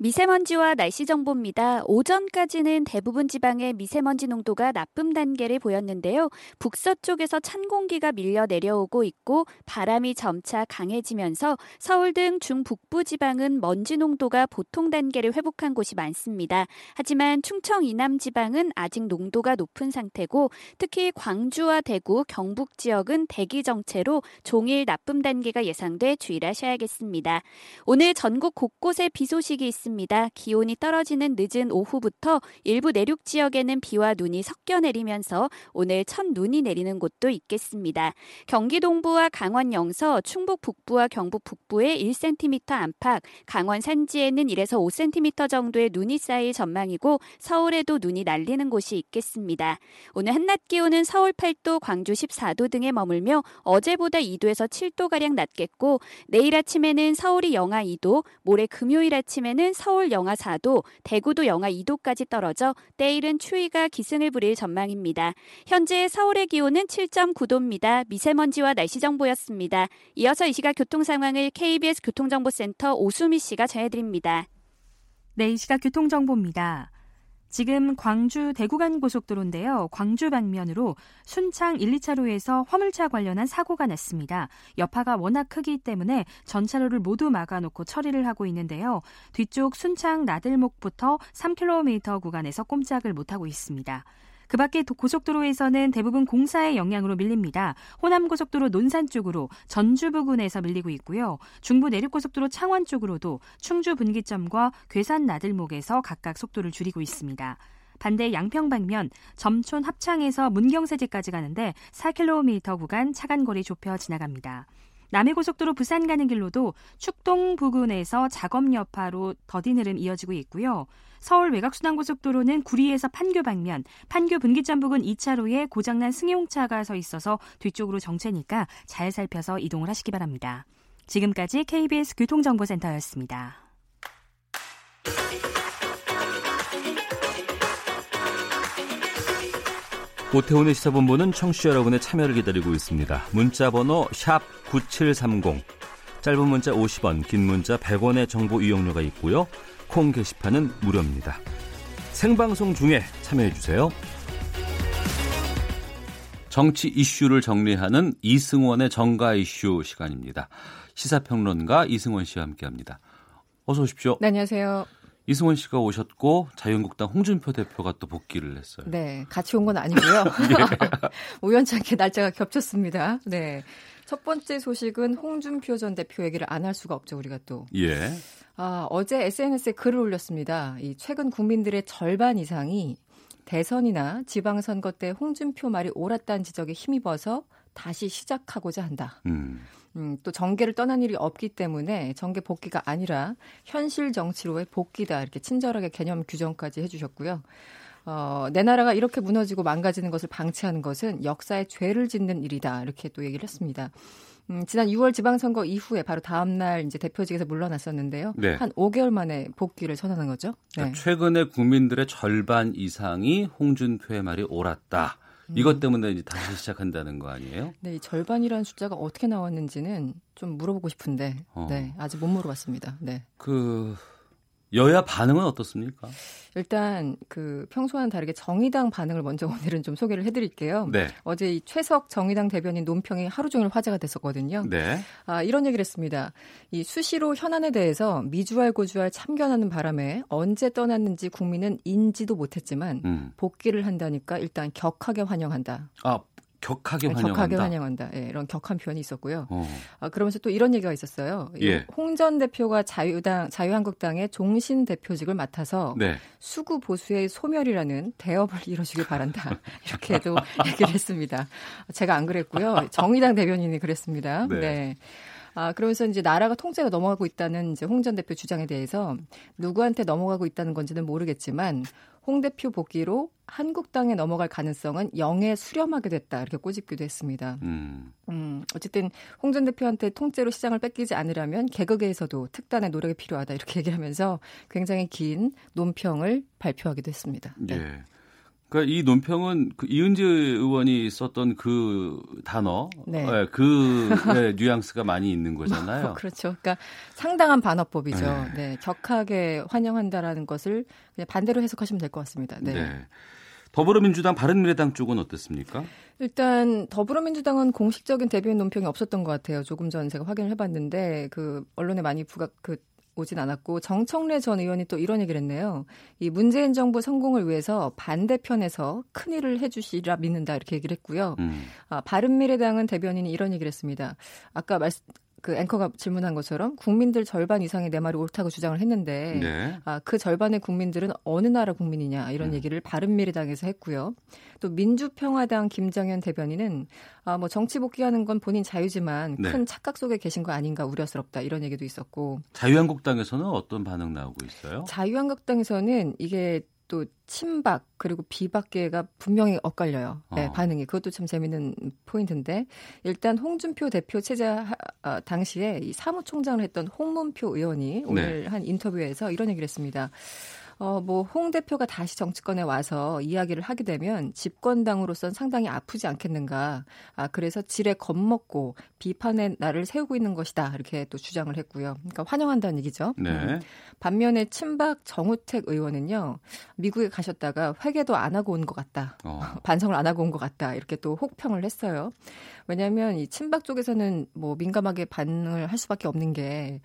미세먼지와 날씨 정보입니다. 오전까지는 대부분 지방의 미세먼지 농도가 나쁨 단계를 보였는데요. 북서쪽에서 찬 공기가 밀려 내려오고 있고 바람이 점차 강해지면서 서울 등 중북부 지방은 먼지 농도가 보통 단계를 회복한 곳이 많습니다. 하지만 충청 이남 지방은 아직 농도가 높은 상태고 특히 광주와 대구, 경북 지역은 대기 정체로 종일 나쁨 단계가 예상돼 주의하셔야겠습니다. 오늘 전국 곳곳에 비 소식이 있습니다. 있겠습니다. 기온이 떨어지는 늦은 오후부터 일부 내륙 지역에는 비와 눈이 섞여 내리면서 오늘 첫 눈이 내리는 곳도 있겠습니다. 경기 동부와 강원 영서, 충북 북부와 경북 북부에 1cm 안팎, 강원 산지에는 1에서 5cm 정도의 눈이 쌓일 전망이고 서울에도 눈이 날리는 곳이 있겠습니다. 오늘 한낮 기온은 서울 8도, 광주 14도 등에 머물며 어제보다 2도에서 7도가량 낮겠고 내일 아침에는 서울이 영하 2도, 모레 금요일 아침에는 서울 영하 4도, 대구도 영하 2도까지 떨어져 때일은 추위가 기승을 부릴 전망입니다. 현재 서울의 기온은 7.9도입니다. 미세먼지와 날씨 정보였습니다. 이어서 이 시각 교통 상황을 KBS 교통정보센터 오수미 씨가 전해드립니다. 네, 이 시각 교통정보입니다. 지금 광주 대구간 고속도로인데요. 광주 방면으로 순창 1, 2차로에서 화물차 관련한 사고가 났습니다. 여파가 워낙 크기 때문에 전차로를 모두 막아놓고 처리를 하고 있는데요. 뒤쪽 순창 나들목부터 3km 구간에서 꼼짝을 못하고 있습니다. 그 밖에 고속도로에서는 대부분 공사의 영향으로 밀립니다. 호남고속도로 논산 쪽으로 전주 부근에서 밀리고 있고요. 중부 내륙고속도로 창원 쪽으로도 충주 분기점과 괴산 나들목에서 각각 속도를 줄이고 있습니다. 반대 양평 방면 점촌 합창에서 문경세제까지 가는데 4km 구간 차간거리 좁혀 지나갑니다. 남해고속도로 부산 가는 길로도 축동 부근에서 작업 여파로 더딘 흐름 이어지고 있고요. 서울 외곽순환고속도로는 구리에서 판교 방면, 판교 분기점 부근 2차로에 고장난 승용차가 서 있어서 뒤쪽으로 정체니까 잘 살펴서 이동을 하시기 바랍니다. 지금까지 KBS 교통정보센터였습니다. 오태훈의 시사본부는 청취자 여러분의 참여를 기다리고 있습니다. 문자 번호 9730. 짧은 문자 50원, 긴 문자 100원의 정보 이용료가 있고요. 콩 게시판은 무료입니다. 생방송 중에 참여해 주세요. 정치 이슈를 정리하는 이승원의 정가 이슈 시간입니다. 시사평론가 이승원 씨와 함께합니다. 어서 오십시오. 네, 안녕하세요. 이승원 씨가 오셨고 자유한국당 홍준표 대표가 또 복귀를 했어요. 네, 같이 온 건 아니고요. 예. 우연찮게 날짜가 겹쳤습니다. 네. 첫 번째 소식은 홍준표 전 대표 얘기를 안 할 수가 없죠, 우리가 또. 예. 아, 어제 SNS에 글을 올렸습니다. 이 최근 국민들의 절반 이상이 대선이나 지방선거 때 홍준표 말이 옳았다는 지적에 힘입어서 다시 시작하고자 한다. 음. 음, 또 정계를 떠난 일이 없기 때문에 정계 복귀가 아니라 현실 정치로의 복귀다 이렇게 친절하게 개념 규정까지 해주셨고요. 어, 내 나라가 이렇게 무너지고 망가지는 것을 방치하는 것은 역사에 죄를 짓는 일이다 이렇게 또 얘기를 했습니다. 음, 지난 6월 지방선거 이후에 바로 다음 날 이제 대표직에서 물러났었는데요. 네. 한 5개월 만에 복귀를 선언한 거죠. 네. 그러니까 최근에 국민들의 절반 이상이 홍준표의 말이 옳았다. 이것 음. 때문에 이제 다시 시작한다는 거 아니에요? 네, 이 절반이라는 숫자가 어떻게 나왔는지는 좀 물어보고 싶은데, 어. 네, 아직 못 물어봤습니다. 네. 그 여야 반응은 어떻습니까? 일단 그 평소와는 다르게 정의당 반응을 먼저 오늘은 좀 소개를 해드릴게요. 네. 어제 이 최석 정의당 대변인 논평이 하루 종일 화제가 됐었거든요. 네. 아 이런 얘기를 했습니다. 이 수시로 현안에 대해서 미주알 고주알 참견하는 바람에 언제 떠났는지 국민은 인지도 못했지만 음. 복귀를 한다니까 일단 격하게 환영한다. 아 격하게 환영한다. 격하게 환영한다. 예, 이런 격한 표현이 있었고요. 어. 아, 그러면서 또 이런 얘기가 있었어요. 예. 홍전 대표가 자유당 자유한국당의 종신 대표직을 맡아서 네. 수구 보수의 소멸이라는 대업을 이뤄주길 바란다. 이렇게도 얘기를 했습니다. 제가 안 그랬고요. 정의당 대변인이 그랬습니다. 네. 네. 아, 그러면서 이제 나라가 통제가 넘어가고 있다는 이제 홍 전 대표 주장에 대해서 누구한테 넘어가고 있다는 건지는 모르겠지만 홍 대표 복귀로 한국당에 넘어갈 가능성은 영에 수렴하게 됐다 이렇게 꼬집기도 했습니다. 음. 음 어쨌든 홍 전 대표한테 통째로 시장을 뺏기지 않으려면 개그계에서도 특단의 노력이 필요하다 이렇게 얘기하면서 굉장히 긴 논평을 발표하기도 했습니다. 네. 예. 그러니까 이 논평은 그 이은재 의원이 썼던 그 단어, 네. 네, 그 네, 뉘앙스가 많이 있는 거잖아요. 그렇죠. 그러니까 상당한 반어법이죠. 네. 네. 격하게 환영한다라는 것을 그냥 반대로 해석하시면 될 것 같습니다. 네. 네. 더불어민주당, 바른미래당 쪽은 어떻습니까? 일단 더불어민주당은 공식적인 대변인 논평이 없었던 것 같아요. 조금 전 제가 확인을 해봤는데 그 언론에 많이 부각 그 오진 않았고 정청래 전 의원이 또 이런 얘기를 했네요. 이 문재인 정부 성공을 위해서 반대편에서 큰 일을 해주시라 믿는다 이렇게 얘기를 했고요. 음. 아, 바른미래당은 대변인이 이런 얘기를 했습니다. 아까 말씀 그 앵커가 질문한 것처럼 국민들 절반 이상이 내 말이 옳다고 주장을 했는데 네. 아, 그 절반의 국민들은 어느 나라 국민이냐 이런 음. 얘기를 바른미래당에서 했고요. 또 민주평화당 김정현 대변인은 아, 뭐 정치 복귀하는 건 본인 자유지만 네. 큰 착각 속에 계신 거 아닌가 우려스럽다 이런 얘기도 있었고 자유한국당에서는 어떤 반응 나오고 있어요? 자유한국당에서는 이게 또 친박 그리고 비박계가 분명히 엇갈려요. 네, 어. 반응이 그것도 참 재밌는 포인트인데 일단 홍준표 대표 체제 어, 당시에 이 사무총장을 했던 홍문표 의원이 오늘 네. 한 인터뷰에서 이런 얘기를 했습니다. 어, 뭐, 홍 대표가 다시 정치권에 와서 이야기를 하게 되면 집권당으로선 상당히 아프지 않겠는가. 아, 그래서 지레 겁먹고 비판의 날을 세우고 있는 것이다. 이렇게 또 주장을 했고요. 그러니까 환영한다는 얘기죠. 네. 음. 반면에 친박 정우택 의원은요, 미국에 가셨다가 회개도 안 하고 온 것 같다. 어. 반성을 안 하고 온 것 같다. 이렇게 또 혹평을 했어요. 왜냐하면 이 친박 쪽에서는 뭐 민감하게 반응을 할 수밖에 없는 게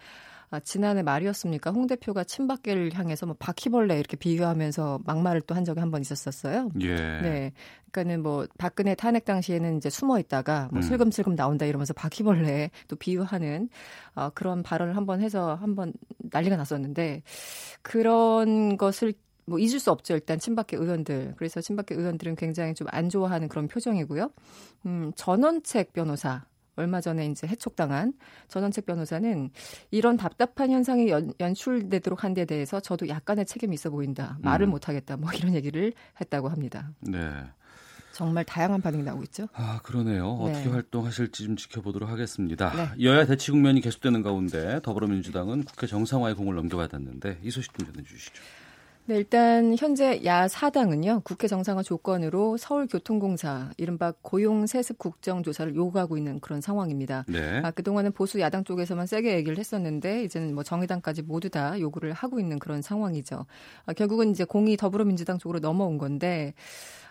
아, 지난해 말이었습니까? 홍 대표가 친박계를 향해서 뭐 바퀴벌레 이렇게 비유하면서 막말을 또 한 적이 한 번 있었었어요. 예. 네. 그러니까는 뭐 박근혜 탄핵 당시에는 이제 숨어 있다가 뭐 음. 슬금슬금 나온다 이러면서 바퀴벌레 또 비유하는 어, 그런 발언을 한번 해서 한번 난리가 났었는데 그런 것을 뭐 잊을 수 없죠. 일단 친박계 의원들. 그래서 친박계 의원들은 굉장히 좀 안 좋아하는 그런 표정이고요. 음, 전원책 변호사 얼마 전에 이제 해촉당한 전원책 변호사는 이런 답답한 현상이 연, 연출되도록 한 데 대해서 저도 약간의 책임이 있어 보인다. 말을 음. 못 하겠다. 뭐 이런 얘기를 했다고 합니다. 네. 정말 다양한 반응이 나오고 있죠. 아, 그러네요. 네. 어떻게 활동하실지 좀 지켜보도록 하겠습니다. 네. 여야 대치 국면이 계속되는 가운데 더불어민주당은 국회 정상화의 공을 넘겨받았는데 이 소식 좀 전해 주시죠. 네, 일단 현재 야 사당은요 국회 정상화 조건으로 서울교통공사 이른바 고용 세습 국정조사를 요구하고 있는 그런 상황입니다. 네. 아, 그동안은 보수 야당 쪽에서만 세게 얘기를 했었는데 이제는 뭐 정의당까지 모두 다 요구를 하고 있는 그런 상황이죠. 아, 결국은 이제 공이 더불어민주당 쪽으로 넘어온 건데.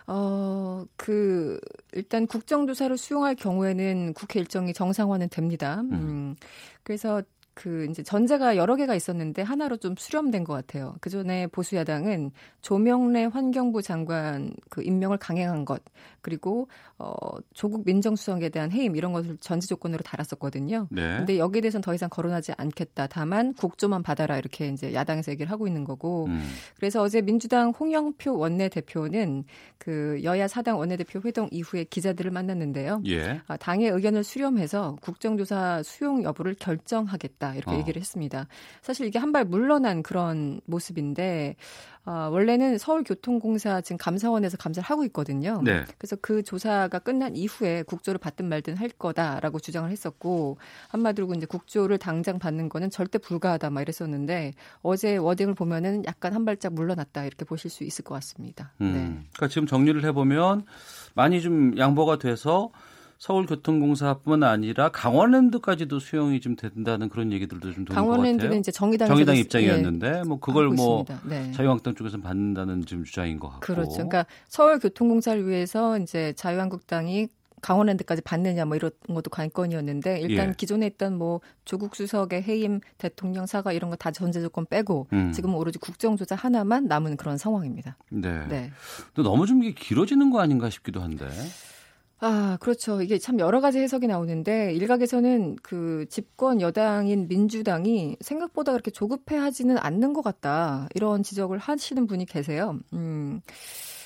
어, 그, 일단 국정조사를 수용할 경우에는 국회 일정이 정상화는 됩니다. 음. 음. 그래서 그 이제 전제가 여러 개가 있었는데 하나로 좀 수렴된 것 같아요. 그 전에 보수 야당은 조명래 환경부 장관 그 임명을 강행한 것 그리고 어 조국 민정수석에 대한 해임 이런 것을 전제 조건으로 달았었거든요. 네. 근데 여기에 대해서는 더 이상 거론하지 않겠다. 다만 국조만 받아라 이렇게 이제 야당에서 얘기를 하고 있는 거고. 음. 그래서 어제 민주당 홍영표 원내대표는 그 여야 사당 원내대표 회동 이후에 기자들을 만났는데요. 예. 아, 당의 의견을 수렴해서 국정조사 수용 여부를 결정하겠다. 있다 이렇게 어. 얘기를 했습니다. 사실 이게 한 발 물러난 그런 모습인데 어, 원래는 서울교통공사 지금 감사원에서 감사를 하고 있거든요. 네. 그래서 그 조사가 끝난 이후에 국조를 받든 말든 할 거다라고 주장을 했었고 한마디로 이제 국조를 당장 받는 거는 절대 불가하다 막 이랬었는데 어제 워딩을 보면은 약간 한 발짝 물러났다 이렇게 보실 수 있을 것 같습니다. 음, 네. 그러니까 지금 정리를 해보면 많이 좀 양보가 돼서 서울교통공사뿐만 아니라 강원랜드까지도 수용이 좀 된다는 그런 얘기들도 좀 드는 강원랜드는 이제 정의당 정의당 입장이었는데 예, 뭐 그걸 뭐 네. 자유한국당 쪽에서 받는다는 지금 주장인 것 같고 그렇죠. 그러니까 서울교통공사를 위해서 이제 자유한국당이 강원랜드까지 받느냐 뭐 이런 것도 관건이었는데 일단 예. 기존에 있던 뭐 조국 수석의 해임 대통령 사과 이런 거 다 전제 조건 빼고 음. 지금 오로지 국정조사 하나만 남은 그런 상황입니다. 네. 네. 또 너무 좀 길어지는 거 아닌가 싶기도 한데. 아, 그렇죠. 이게 참 여러 가지 해석이 나오는데 일각에서는 그 집권 여당인 민주당이 생각보다 그렇게 조급해 하지는 않는 것 같다. 이런 지적을 하시는 분이 계세요. 음.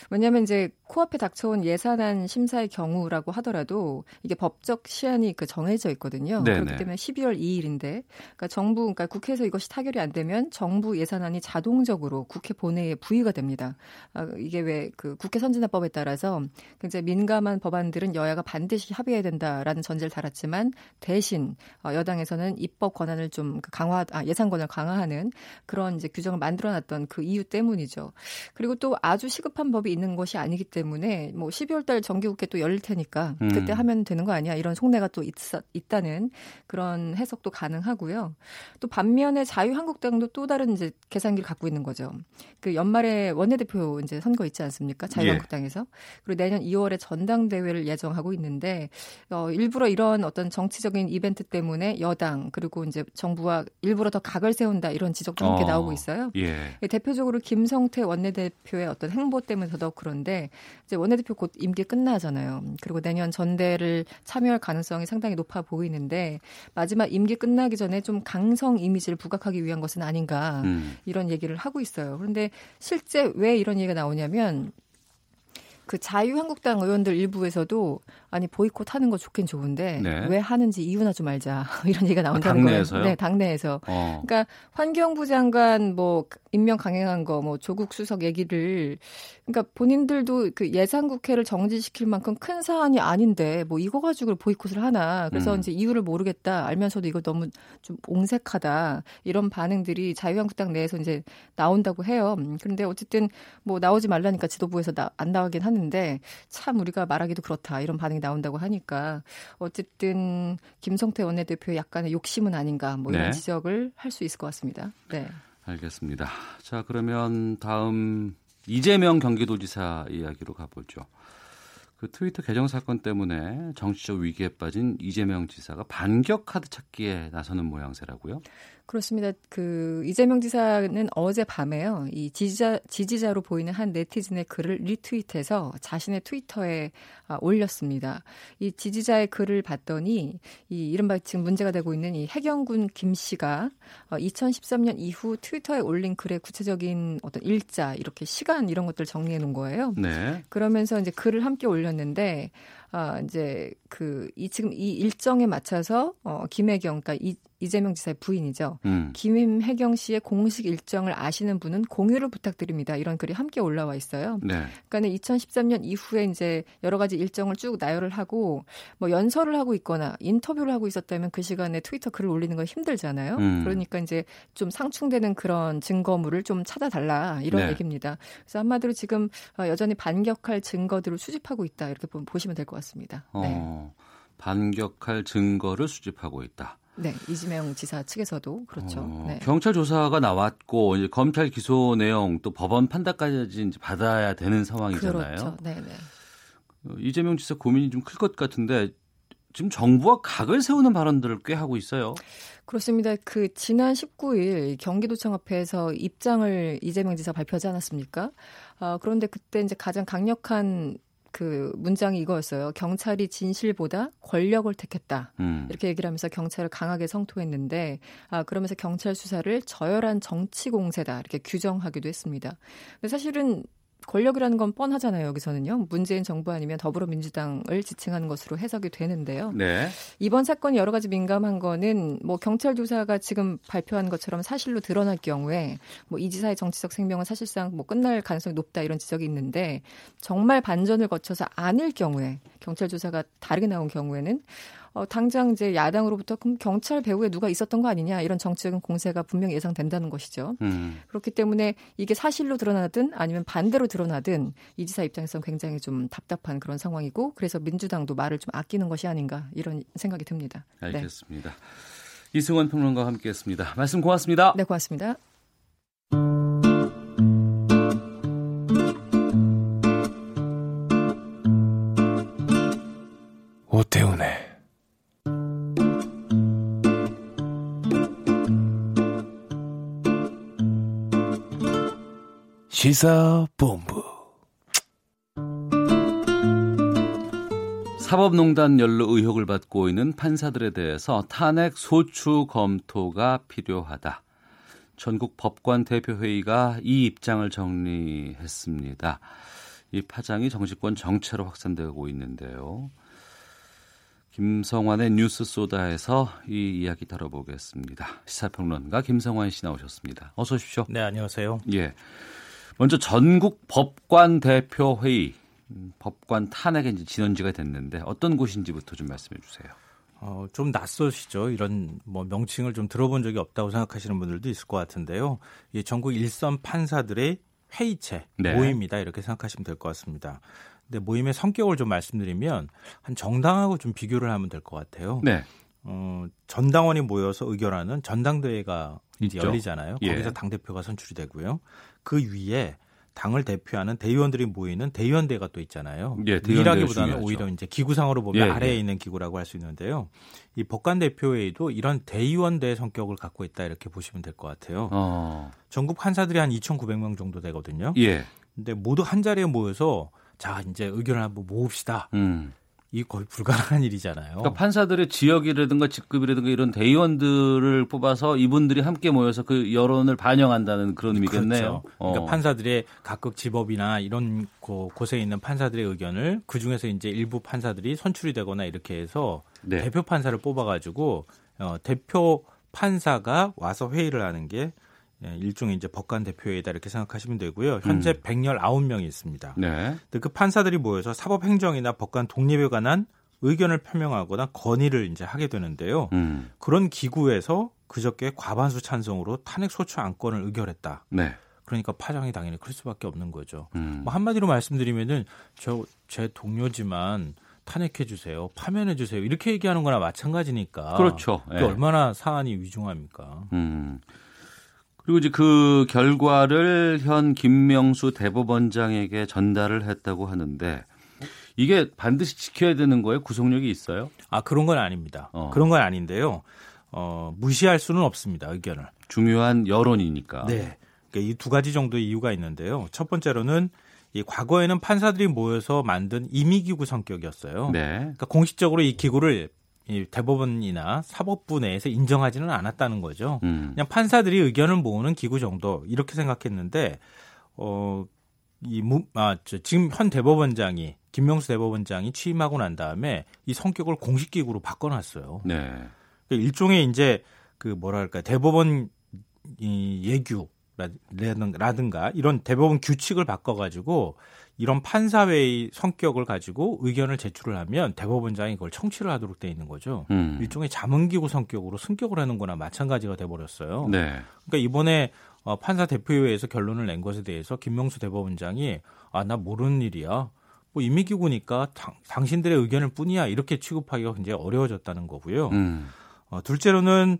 왜냐하면 이제 코앞에 닥쳐온 예산안 심사의 경우라고 하더라도 이게 법적 시한이 그 정해져 있거든요. 네네. 그렇기 때문에 12월 2일인데, 그러니까 정부, 그러니까 국회에서 이것이 타결이 안 되면 정부 예산안이 자동적으로 국회 본회의에 부의가 됩니다. 아, 이게 왜 그 국회 선진화법에 따라서 굉장히 민감한 법안들은 여야가 반드시 합의해야 된다라는 전제를 달았지만 대신 어, 여당에서는 입법 권한을 좀그 강화, 아, 예산 권을 강화하는 그런 이제 규정을 만들어놨던 그 이유 때문이죠. 그리고 또 아주 시급한 법이 있는 것이 아니기 때문에 뭐 12월 달 정기국회 또 열릴 테니까 음. 그때 하면 되는 거 아니야 이런 속내가 또 있, 있다는 그런 해석도 가능하고요. 또 반면에 자유한국당도 또 다른 이제 계산기를 갖고 있는 거죠. 그 연말에 원내대표 이제 선거 있지 않습니까? 자유한국당에서. 예. 그리고 내년 2월에 전당대회를 예정하고 있는데 어 일부러 이런 어떤 정치적인 이벤트 때문에 여당 그리고 이제 정부와 일부러 더 각을 세운다 이런 지적도 함께 어. 나오고 있어요. 예. 대표적으로 김성태 원내대표의 어떤 행보 때문에 더 더욱 그런데 이제 원내대표 곧 임기 끝나잖아요. 그리고 내년 전대를 참여할 가능성이 상당히 높아 보이는데 마지막 임기 끝나기 전에 좀 강성 이미지를 부각하기 위한 것은 아닌가 음. 이런 얘기를 하고 있어요. 그런데 실제 왜 이런 얘기가 나오냐면 그 자유한국당 의원들 일부에서도 아니 보이콧 하는 거 좋긴 좋은데 네. 왜 하는지 이유나 좀 알자 이런 얘기가 나온다는 거예요. 당내에서요? 네, 당내에서. 어. 그러니까 환경부 장관 뭐 임명 강행한 거 뭐 조국 수석 얘기를 그러니까 본인들도 그 예산 국회를 정지시킬 만큼 큰 사안이 아닌데 뭐 이거 가지고 보이콧을 하나. 그래서 음. 이제 이유를 모르겠다. 알면서도 이거 너무 좀 옹색하다. 이런 반응들이 자유한국당 내에서 이제 나온다고 해요. 그런데 어쨌든 뭐 나오지 말라니까 지도부에서 나, 안 나가긴 하는 데 참 우리가 말하기도 그렇다. 이런 반응이 나온다고 하니까 어쨌든 김성태 원내대표 약간의 욕심은 아닌가 뭐 이런 네. 지적을 할 수 있을 것 같습니다. 네. 알겠습니다. 자, 그러면 다음 이재명 경기도지사 이야기로 가보죠. 그 트위터 계정 사건 때문에 정치적 위기에 빠진 이재명 지사가 반격 카드 찾기에 나서는 모양새라고요? 그렇습니다. 그 이재명 지사는 어제 밤에요. 이 지지자 지지자로 보이는 한 네티즌의 글을 리트윗해서 자신의 트위터에 아, 올렸습니다. 이 지지자의 글을 봤더니 이 이른바 지금 문제가 되고 있는 이 해경군 김 씨가 2013년 어, 이후 트위터에 올린 글의 구체적인 어떤 일자 이렇게 시간 이런 것들 정리해 놓은 거예요. 네. 그러면서 이제 글을 함께 올렸는데 아, 이제 그, 이 지금 이 일정에 맞춰서 어, 김혜경, 그러니까 이, 이재명 지사의 부인이죠. 음. 김혜경 씨의 공식 일정을 아시는 분은 공유를 부탁드립니다. 이런 글이 함께 올라와 있어요. 네. 그러니까 2013년 이후에 이제 여러 가지 일정을 쭉 나열을 하고 뭐 연설을 하고 있거나 인터뷰를 하고 있었다면 그 시간에 트위터 글을 올리는 건 힘들잖아요. 음. 그러니까 이제 좀 상충되는 그런 증거물을 좀 찾아달라 이런 네. 얘기입니다. 그래서 한마디로 지금 어, 여전히 반격할 증거들을 수집하고 있다 이렇게 보시면 될 것 같습니다. 네. 어, 반격할 증거를 수집하고 있다. 네, 이재명 지사 측에서도 그렇죠. 어, 네. 경찰 조사가 나왔고 이제 검찰 기소 내용 또 법원 판단까지 이제 받아야 되는 상황이잖아요. 그렇죠. 네, 네. 어, 이재명 지사 고민이 좀 클 것 같은데 지금 정부와 각을 세우는 발언들을 꽤 하고 있어요. 그렇습니다. 그 지난 19일 경기도청 앞에서 입장을 이재명 지사 발표하지 않았습니까? 아, 그런데 그때 이제 가장 강력한 그 문장이 이거였어요. 경찰이 진실보다 권력을 택했다. 음. 이렇게 얘기를 하면서 경찰을 강하게 성토했는데 아 그러면서 경찰 수사를 저열한 정치 공세다 이렇게 규정하기도 했습니다. 근데 사실은 권력이라는 건 뻔하잖아요. 여기서는요. 문재인 정부 아니면 더불어민주당을 지칭하는 것으로 해석이 되는데요. 네. 이번 사건이 여러 가지 민감한 거는 뭐 경찰 조사가 지금 발표한 것처럼 사실로 드러날 경우에 뭐 이 지사의 정치적 생명은 사실상 뭐 끝날 가능성이 높다 이런 지적이 있는데 정말 반전을 거쳐서 아닐 경우에 경찰 조사가 다르게 나온 경우에는 어, 당장 이제 야당으로부터 그럼 경찰 배후에 누가 있었던 거 아니냐 이런 정치적인 공세가 분명 예상된다는 것이죠. 음. 그렇기 때문에 이게 사실로 드러나든 아니면 반대로 드러나든 이 지사 입장에서는 굉장히 좀 답답한 그런 상황이고 그래서 민주당도 말을 좀 아끼는 것이 아닌가 이런 생각이 듭니다. 네. 알겠습니다. 네. 이승원 평론가와 함께했습니다. 말씀 고맙습니다. 네, 고맙습니다. 오태훈의 시사본부 사법농단 연루 의혹을 받고 있는 판사들에 대해서 탄핵 소추 검토가 필요하다. 전국 법관 대표회의가 이 입장을 정리했습니다. 이 파장이 정치권 정체로 확산되고 있는데요. 김성환의 뉴스 소다에서 이 이야기 다뤄보겠습니다. 시사평론가 김성환 씨 나오셨습니다. 어서 오십시오. 네, 안녕하세요. 예. 먼저 전국 법관 대표 회의 음, 법관 탄핵에 이제 진원지가 됐는데 어떤 곳인지부터 좀 말씀해 주세요. 어, 좀 낯서시죠? 이런 뭐 명칭을 좀 들어본 적이 없다고 생각하시는 분들도 있을 것 같은데요. 이 전국 일선 판사들의 회의체 네. 모임이다 이렇게 생각하시면 될 것 같습니다. 근데 모임의 성격을 좀 말씀드리면 한 정당하고 좀 비교를 하면 될 것 같아요. 네. 어, 전당원이 모여서 의결하는 전당대회가 열리잖아요. 예. 거기서 당 대표가 선출이 되고요. 그 위에 당을 대표하는 대의원들이 모이는 대의원대가 또 있잖아요. 예, 위라기보다는 오히려 이제 기구상으로 보면 예, 아래에 예. 있는 기구라고 할 수 있는데요. 이 법관 대표회의도 이런 대의원대 성격을 갖고 있다 이렇게 보시면 될 것 같아요. 어. 전국 판사들이 한 2,900명 정도 되거든요. 예. 근데 모두 한 자리에 모여서 자 이제 의견을 한번 모읍시다. 음. 이 거의 불가능한 일이잖아요. 그러니까 판사들의 지역이라든가 직급이라든가 이런 대의원들을 뽑아서 이분들이 함께 모여서 그 여론을 반영한다는 그런 의미겠네요. 그렇죠. 그러니까 어. 판사들의 각각 집업이나 이런 곳에 있는 판사들의 의견을 그 중에서 이제 일부 판사들이 선출이 되거나 이렇게 해서 네. 대표 판사를 뽑아가지고 어, 대표 판사가 와서 회의를 하는 게 예, 일종의 이제 법관 대표회의다 이렇게 생각하시면 되고요. 현재 음. 119명이 있습니다. 네. 그 판사들이 모여서 사법 행정이나 법관 독립에 관한 의견을 표명하거나 건의를 이제 하게 되는데요. 음. 그런 기구에서 그저께 과반수 찬성으로 탄핵 소추 안건을 의결했다. 네. 그러니까 파장이 당연히 클 수밖에 없는 거죠. 음. 뭐 한마디로 말씀드리면은 저 제 동료지만 탄핵해 주세요, 파면해 주세요 이렇게 얘기하는 거나 마찬가지니까. 그렇죠. 네. 얼마나 사안이 위중합니까? 음. 그리고 이제 그 결과를 현 김명수 대법원장에게 전달을 했다고 하는데 이게 반드시 지켜야 되는 거예요? 구속력이 있어요? 아 그런 건 아닙니다. 어. 그런 건 아닌데요. 어, 무시할 수는 없습니다. 의견을. 중요한 여론이니까. 네. 그러니까 이두 가지 정도의 이유가 있는데요. 첫 번째로는 이 과거에는 판사들이 모여서 만든 임의기구 성격이었어요. 네. 그러니까 공식적으로 이 기구를 이 대법원이나 사법부 내에서 인정하지는 않았다는 거죠. 음. 그냥 판사들이 의견을 모으는 기구 정도 이렇게 생각했는데 어. 이 아, 저, 지금 현 대법원장이 김명수 대법원장이 취임하고 난 다음에 이 성격을 공식 기구로 바꿔놨어요. 네. 그러니까 일종의 이제 그 뭐랄까 대법원 이 예규 라든가 이런 대법원 규칙을 바꿔가지고 이런 판사회의 성격을 가지고 의견을 제출을 하면 대법원장이 그걸 청취를 하도록 돼 있는 거죠. 음. 일종의 자문기구 성격으로 승격을 하는 거나 마찬가지가 돼 버렸어요. 네. 그러니까 이번에 어, 판사 대표회의에서 결론을 낸 것에 대해서 김명수 대법원장이 아, 나 모르는 일이야. 뭐 임의기구니까 당, 당신들의 의견을 뿐이야. 이렇게 취급하기가 굉장히 어려워졌다는 거고요. 음. 어, 둘째로는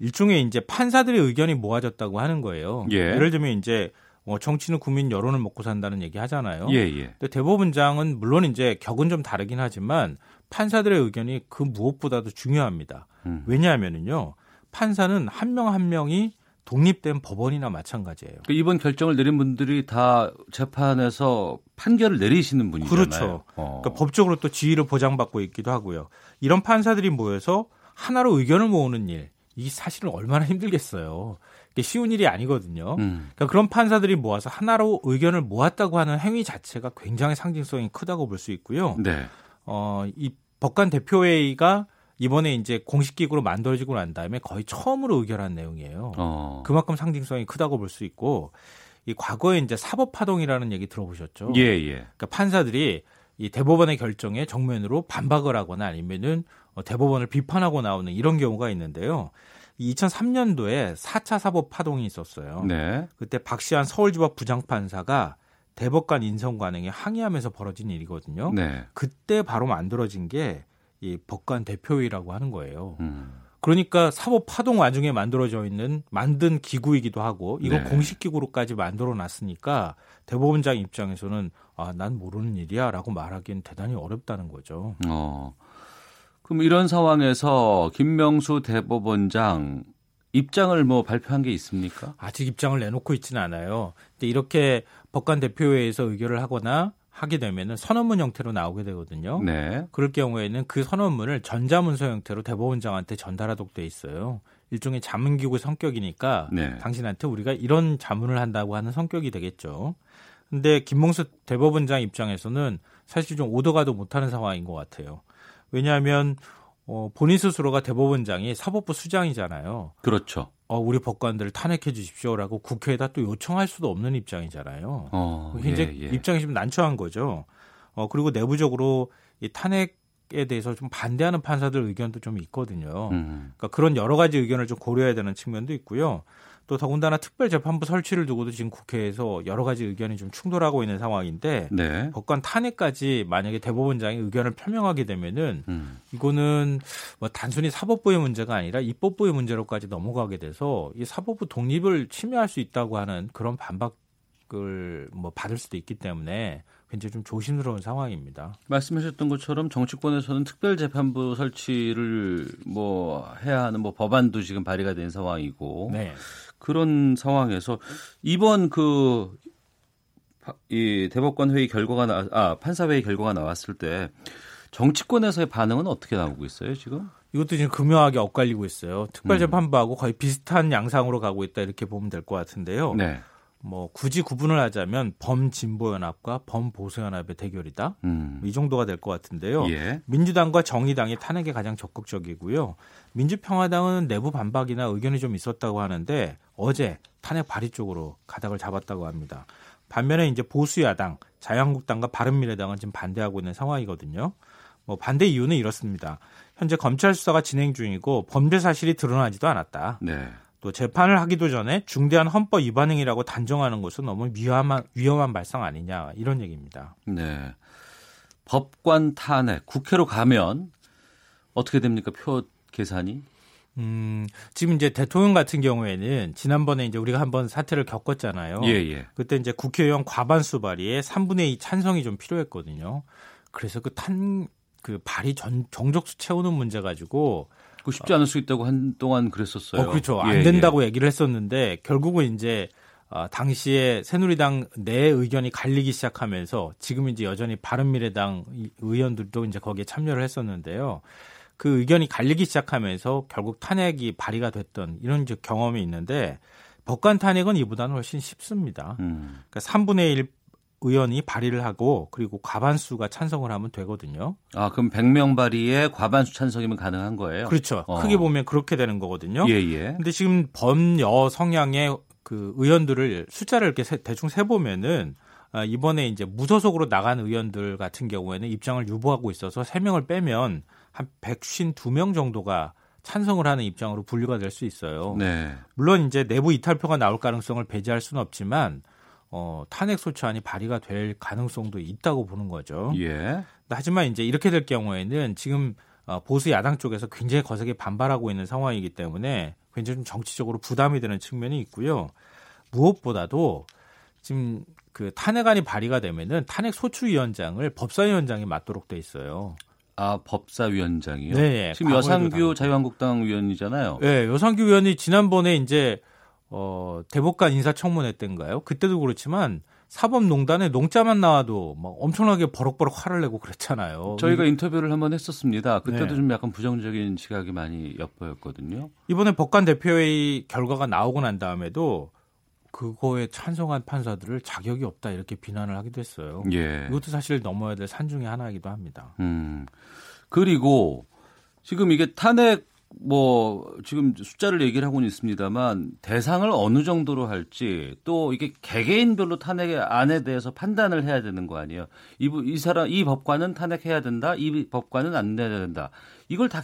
일종의 이제 판사들의 의견이 모아졌다고 하는 거예요. 예. 예를 들면 이제 뭐 정치는 국민 여론을 먹고 산다는 얘기 하잖아요. 예, 예. 근데 대법원장은 물론 이제 격은 좀 다르긴 하지만 판사들의 의견이 그 무엇보다도 중요합니다. 음. 왜냐하면은요. 판사는 한 명한 한 명이 독립된 법원이나 마찬가지예요. 그러니까 이번 결정을 내린 분들이 다 재판에서 판결을 내리시는 분이잖아요. 그렇죠. 어. 그러니까 법적으로 또 지위를 보장받고 있기도 하고요. 이런 판사들이 모여서 하나로 의견을 모으는 일, 이 사실은 얼마나 힘들겠어요. 이게 쉬운 일이 아니거든요. 음. 그러니까 그런 판사들이 모아서 하나로 의견을 모았다고 하는 행위 자체가 굉장히 상징성이 크다고 볼 수 있고요. 네. 어, 이 법관 대표회의가 이번에 이제 공식 기구로 만들어지고 난 다음에 거의 처음으로 의결한 내용이에요. 어. 그만큼 상징성이 크다고 볼 수 있고 이 과거에 이제 사법 파동이라는 얘기 들어보셨죠? 예, 예. 그러니까 판사들이 이 대법원의 결정에 정면으로 반박을 하거나 아니면은 어, 대법원을 비판하고 나오는 이런 경우가 있는데요. 2003년도에 4차 사법 파동이 있었어요. 네. 그때 박시환 서울지법 부장판사가 대법관 인선 관행에 항의하면서 벌어진 일이거든요. 네. 그때 바로 만들어진 게 이 법관 대표회의라고 하는 거예요. 음. 그러니까 사법 파동 와중에 만들어져 있는 만든 기구이기도 하고 이건 네. 공식 기구로까지 만들어 놨으니까 대법원장 입장에서는 아, 난 모르는 일이야라고 말하기는 대단히 어렵다는 거죠. 어. 그럼 이런 상황에서 김명수 대법원장 입장을 뭐 발표한 게 있습니까? 아직 입장을 내놓고 있지는 않아요. 근데 이렇게 법관 대표회에서 의결을 하거나 하게 되면은 선언문 형태로 나오게 되거든요. 네. 그럴 경우에는 그 선언문을 전자문서 형태로 대법원장한테 전달하도록 돼 있어요. 일종의 자문기구 성격이니까 네. 당신한테 우리가 이런 자문을 한다고 하는 성격이 되겠죠. 근데 김몽수 대법원장 입장에서는 사실 좀 오더가도 못하는 상황인 것 같아요. 왜냐하면 어, 본인 스스로가 대법원장이 사법부 수장이잖아요. 그렇죠. 어, 우리 법관들을 탄핵해 주십시오라고 국회에다 또 요청할 수도 없는 입장이잖아요. 어, 굉장히 예, 예. 입장이 좀 난처한 거죠. 어, 그리고 내부적으로 이 탄핵에 대해서 좀 반대하는 판사들 의견도 좀 있거든요. 음. 그러니까 그런 여러 가지 의견을 좀 고려해야 되는 측면도 있고요. 또 더군다나 특별재판부 설치를 두고도 지금 국회에서 여러 가지 의견이 좀 충돌하고 있는 상황인데 네. 법관 탄핵까지 만약에 대법원장이 의견을 표명하게 되면은 음. 이거는 뭐 단순히 사법부의 문제가 아니라 입법부의 문제로까지 넘어가게 돼서 이 사법부 독립을 침해할 수 있다고 하는 그런 반박을 뭐 받을 수도 있기 때문에 굉장히 좀 조심스러운 상황입니다. 말씀하셨던 것처럼 정치권에서는 특별재판부 설치를 뭐 해야 하는 뭐 법안도 지금 발의가 된 상황이고 네. 그런 상황에서 이번 그 이 대법관 회의 결과가 나, 아 판사 회의 결과가 나왔을 때 정치권에서의 반응은 어떻게 나오고 있어요 지금? 이것도 지금 금요하게 엇갈리고 있어요. 특별재판부하고 거의 비슷한 양상으로 가고 있다 이렇게 보면 될 것 같은데요. 네. 뭐 굳이 구분을 하자면 범진보연합과 범보수연합의 대결이다. 음. 이 정도가 될 것 같은데요. 예. 민주당과 정의당이 탄핵에 가장 적극적이고요. 민주평화당은 내부 반박이나 의견이 좀 있었다고 하는데 어제 탄핵 발의 쪽으로 가닥을 잡았다고 합니다. 반면에 이제 보수야당, 자유한국당과 바른미래당은 지금 반대하고 있는 상황이거든요. 뭐 반대 이유는 이렇습니다. 현재 검찰 수사가 진행 중이고 범죄 사실이 드러나지도 않았다. 네. 또 재판을 하기도 전에 중대한 헌법 위반 행위라고 단정하는 것은 너무 위험한 위험한 발상 아니냐 이런 얘기입니다. 네. 법관 탄핵 국회로 가면 어떻게 됩니까? 표 계산이? 음, 지금 이제 대통령 같은 경우에는 지난번에 이제 우리가 한번 사태를 겪었잖아요. 예, 예. 그때 이제 국회의원 과반수 발의에 3분의 2 찬성이 좀 필요했거든요. 그래서 그 탄, 그 발의 전, 정족수 채우는 문제 가지고 그 쉽지 않을 수 있다고 한동안 그랬었어요. 어, 그렇죠. 예, 안 된다고 예. 얘기를 했었는데 결국은 이제 어, 당시에 새누리당 내 의견이 갈리기 시작하면서 지금 이제 여전히 바른미래당 의원들도 이제 거기에 참여를 했었는데요. 그 의견이 갈리기 시작하면서 결국 탄핵이 발의가 됐던 이런 경험이 있는데 법관 탄핵은 이보다는 훨씬 쉽습니다. 음. 그러니까 3분의 1 의원이 발의를 하고 그리고 과반수가 찬성을 하면 되거든요. 아, 그럼 100명 발의에 과반수 찬성이면 가능한 거예요? 그렇죠. 어. 크게 보면 그렇게 되는 거거든요. 예, 예. 근데 지금 범여 성향의 그 의원들을 숫자를 이렇게 세, 대충 세 보면은 아, 이번에 이제 무소속으로 나간 의원들 같은 경우에는 입장을 유보하고 있어서 3명을 빼면 한 152명 정도가 찬성을 하는 입장으로 분류가 될 수 있어요. 네. 물론 이제 내부 이탈표가 나올 가능성을 배제할 수는 없지만 어, 탄핵 소추안이 발의가 될 가능성도 있다고 보는 거죠. 예. 하지만 이제 이렇게 될 경우에는 지금 어, 보수 야당 쪽에서 굉장히 거세게 반발하고 있는 상황이기 때문에 굉장히 좀 정치적으로 부담이 되는 측면이 있고요. 무엇보다도 지금 그 탄핵안이 발의가 되면은 탄핵 소추위원장을 법사위원장이 맡도록 돼 있어요. 아 법사위원장이요? 네. 지금 여상규 자유한국당 의원이잖아요. 네, 여상규 의원이 지난번에 이제 어, 대법관 인사청문회 때인가요? 그때도 그렇지만 사법농단에 농자만 나와도 막 엄청나게 버럭버럭 화를 내고 그랬잖아요. 저희가 인터뷰를 한번 했었습니다. 그때도 네. 좀 약간 부정적인 시각이 많이 엿보였거든요. 이번에 법관 대표회의 결과가 나오고 난 다음에도 그거에 찬성한 판사들을 자격이 없다 이렇게 비난을 하기도 했어요. 예. 이것도 사실 넘어야 될 산 중의 하나이기도 합니다. 음. 그리고 지금 이게 탄핵 뭐 지금 숫자를 얘기를 하고는 있습니다만 대상을 어느 정도로 할지 또 이게 개개인별로 탄핵의 안에 대해서 판단을 해야 되는 거 아니에요. 이, 이 사람 이 법관은 탄핵해야 된다. 이 법관은 안 내야 된다. 이걸 다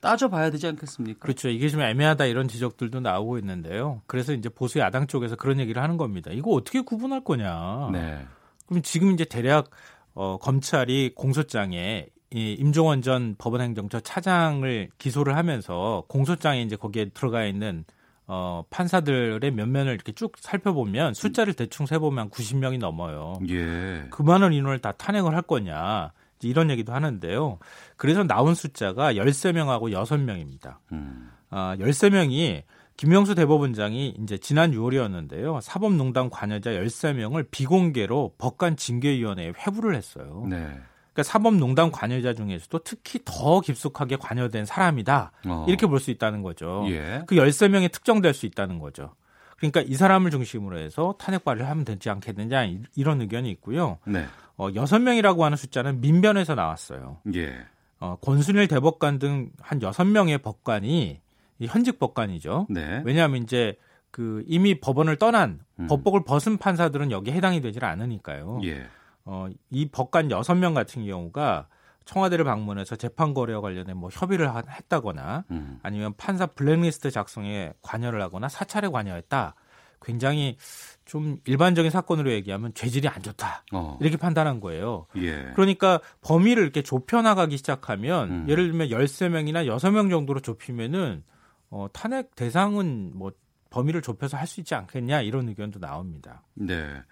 따져봐야 되지 않겠습니까? 그렇죠. 이게 좀 애매하다 이런 지적들도 나오고 있는데요. 그래서 이제 보수 야당 쪽에서 그런 얘기를 하는 겁니다. 이거 어떻게 구분할 거냐. 네. 그럼 지금 이제 대략 어, 검찰이 공소장에 이 임종원 전 법원행정처 차장을 기소를 하면서 공소장에 이제 거기에 들어가 있는 어, 판사들의 면면을 이렇게 쭉 살펴보면 숫자를 대충 세보면 90명이 넘어요. 예. 그 많은 인원을 다 탄핵을 할 거냐. 이런 얘기도 하는데요. 그래서 나온 숫자가 13명하고 6명입니다. 음. 아, 13명이 김명수 대법원장이 이제 지난 6월이었는데요. 사법농단 관여자 13명을 비공개로 법관 징계위원회에 회부를 했어요. 네. 그러니까 사법농단 관여자 중에서도 특히 더 깊숙하게 관여된 사람이다. 어. 이렇게 볼 수 있다는 거죠. 예. 그 13명이 특정될 수 있다는 거죠. 그러니까 이 사람을 중심으로 해서 탄핵 발의를 하면 되지 않겠느냐 이런 의견이 있고요. 네. 어, 6명이라고 하는 숫자는 민변에서 나왔어요. 예. 어, 권순일 대법관 등 한 6명의 법관이 현직 법관이죠. 네. 왜냐하면 이제 그 이미 법원을 떠난 음. 법복을 벗은 판사들은 여기에 해당이 되질 않으니까요. 예. 어, 이 법관 6명 같은 경우가 청와대를 방문해서 재판 거래와 관련해 뭐 협의를 했다거나 음. 아니면 판사 블랙리스트 작성에 관여를 하거나 사찰에 관여했다. 굉장히 좀 일반적인 사건으로 얘기하면 죄질이 안 좋다. 어. 이렇게 판단한 거예요. 예. 그러니까 범위를 이렇게 좁혀 나가기 시작하면 음. 예를 들면 13명이나 6명 정도로 좁히면은 어, 탄핵 대상은 뭐 범위를 좁혀서 할 수 있지 않겠냐 이런 의견도 나옵니다. 네.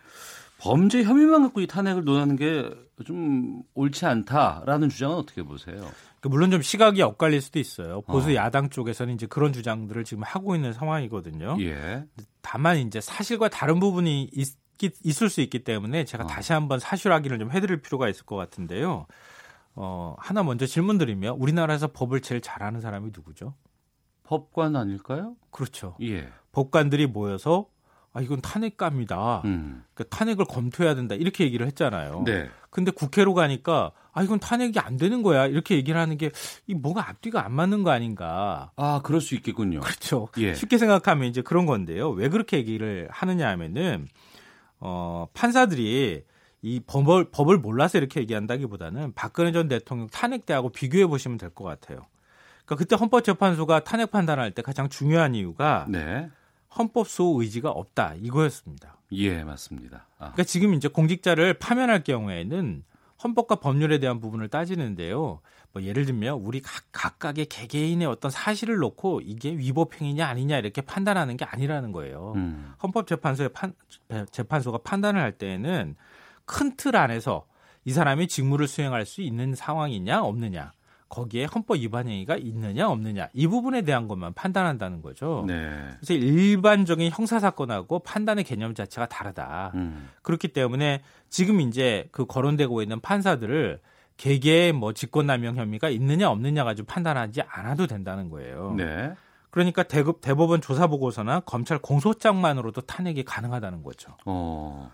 범죄 혐의만 갖고 이 탄핵을 논하는 게 좀 옳지 않다라는 주장은 어떻게 보세요? 그러니까 물론 좀 시각이 엇갈릴 수도 있어요. 보수 어. 야당 쪽에서는 이제 그런 주장들을 지금 하고 있는 상황이거든요. 예. 다만 이제 사실과 다른 부분이 있, 있을 수 있기 때문에 제가 어. 다시 한번 사실 확인을 좀 해드릴 필요가 있을 것 같은데요. 어, 하나 먼저 질문 드리면 우리나라에서 법을 제일 잘하는 사람이 누구죠? 법관 아닐까요? 그렇죠. 예. 법관들이 모여서 아 이건 탄핵감이다. 음. 그러니까 탄핵을 검토해야 된다. 이렇게 얘기를 했잖아요. 네. 근데 국회로 가니까 아 이건 탄핵이 안 되는 거야. 이렇게 얘기를 하는 게 이 뭐가 앞뒤가 안 맞는 거 아닌가. 아, 그럴 수 있겠군요. 그렇죠. 예. 쉽게 생각하면 이제 그런 건데요. 왜 그렇게 얘기를 하느냐 하면은 어 판사들이 이 법을 법을 몰라서 이렇게 얘기한다기보다는 박근혜 전 대통령 탄핵 때하고 비교해 보시면 될 것 같아요. 그러니까 그때 헌법재판소가 탄핵 판단할 때 가장 중요한 이유가 네. 헌법소 의지가 없다 이거였습니다. 예, 맞습니다. 아. 그러니까 지금 이제 공직자를 파면할 경우에는 헌법과 법률에 대한 부분을 따지는데요. 뭐 예를 들면 우리 각, 각각의 개개인의 어떤 사실을 놓고 이게 위법 행위냐 아니냐 이렇게 판단하는 게 아니라는 거예요. 음. 헌법재판소의 판, 재판소가 판단을 할 때에는 큰 틀 안에서 이 사람이 직무를 수행할 수 있는 상황이냐 없느냐 거기에 헌법 위반 행위가 있느냐 없느냐 이 부분에 대한 것만 판단한다는 거죠. 네. 그래서 일반적인 형사 사건하고 판단의 개념 자체가 다르다. 음. 그렇기 때문에 지금 이제 그 거론되고 있는 판사들을 개개의 뭐 직권남용 혐의가 있느냐 없느냐 가지고 판단하지 않아도 된다는 거예요. 네. 그러니까 대급 대법원 조사 보고서나 검찰 공소장만으로도 탄핵이 가능하다는 거죠. 어.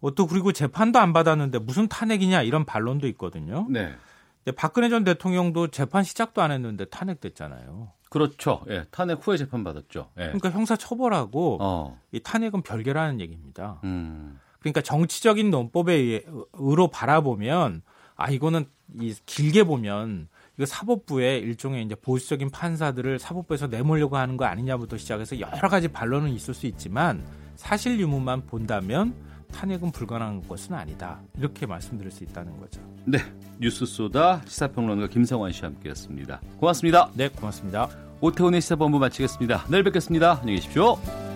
어, 또 그리고 재판도 안 받았는데 무슨 탄핵이냐 이런 반론도 있거든요. 네. 박근혜 전 대통령도 재판 시작도 안 했는데 탄핵됐잖아요. 그렇죠. 예, 탄핵 후에 재판 받았죠. 예. 그러니까 형사 처벌하고 어. 이 탄핵은 별개라는 얘기입니다. 음. 그러니까 정치적인 논법에 의로 바라보면 아 이거는 이 길게 보면 이거 사법부의 일종의 이제 보수적인 판사들을 사법부에서 내몰려고 하는 거 아니냐부터 시작해서 여러 가지 반론은 있을 수 있지만 사실 유무만 본다면 탄핵은 불가능한 것은 아니다. 이렇게 말씀드릴 수 있다는 거죠. 네. 뉴스 소다 시사평론가 김성환 씨와 함께했습니다. 고맙습니다. 네, 고맙습니다. 오태훈의 시사본부 마치겠습니다. 내일 뵙겠습니다. 안녕히 계십시오.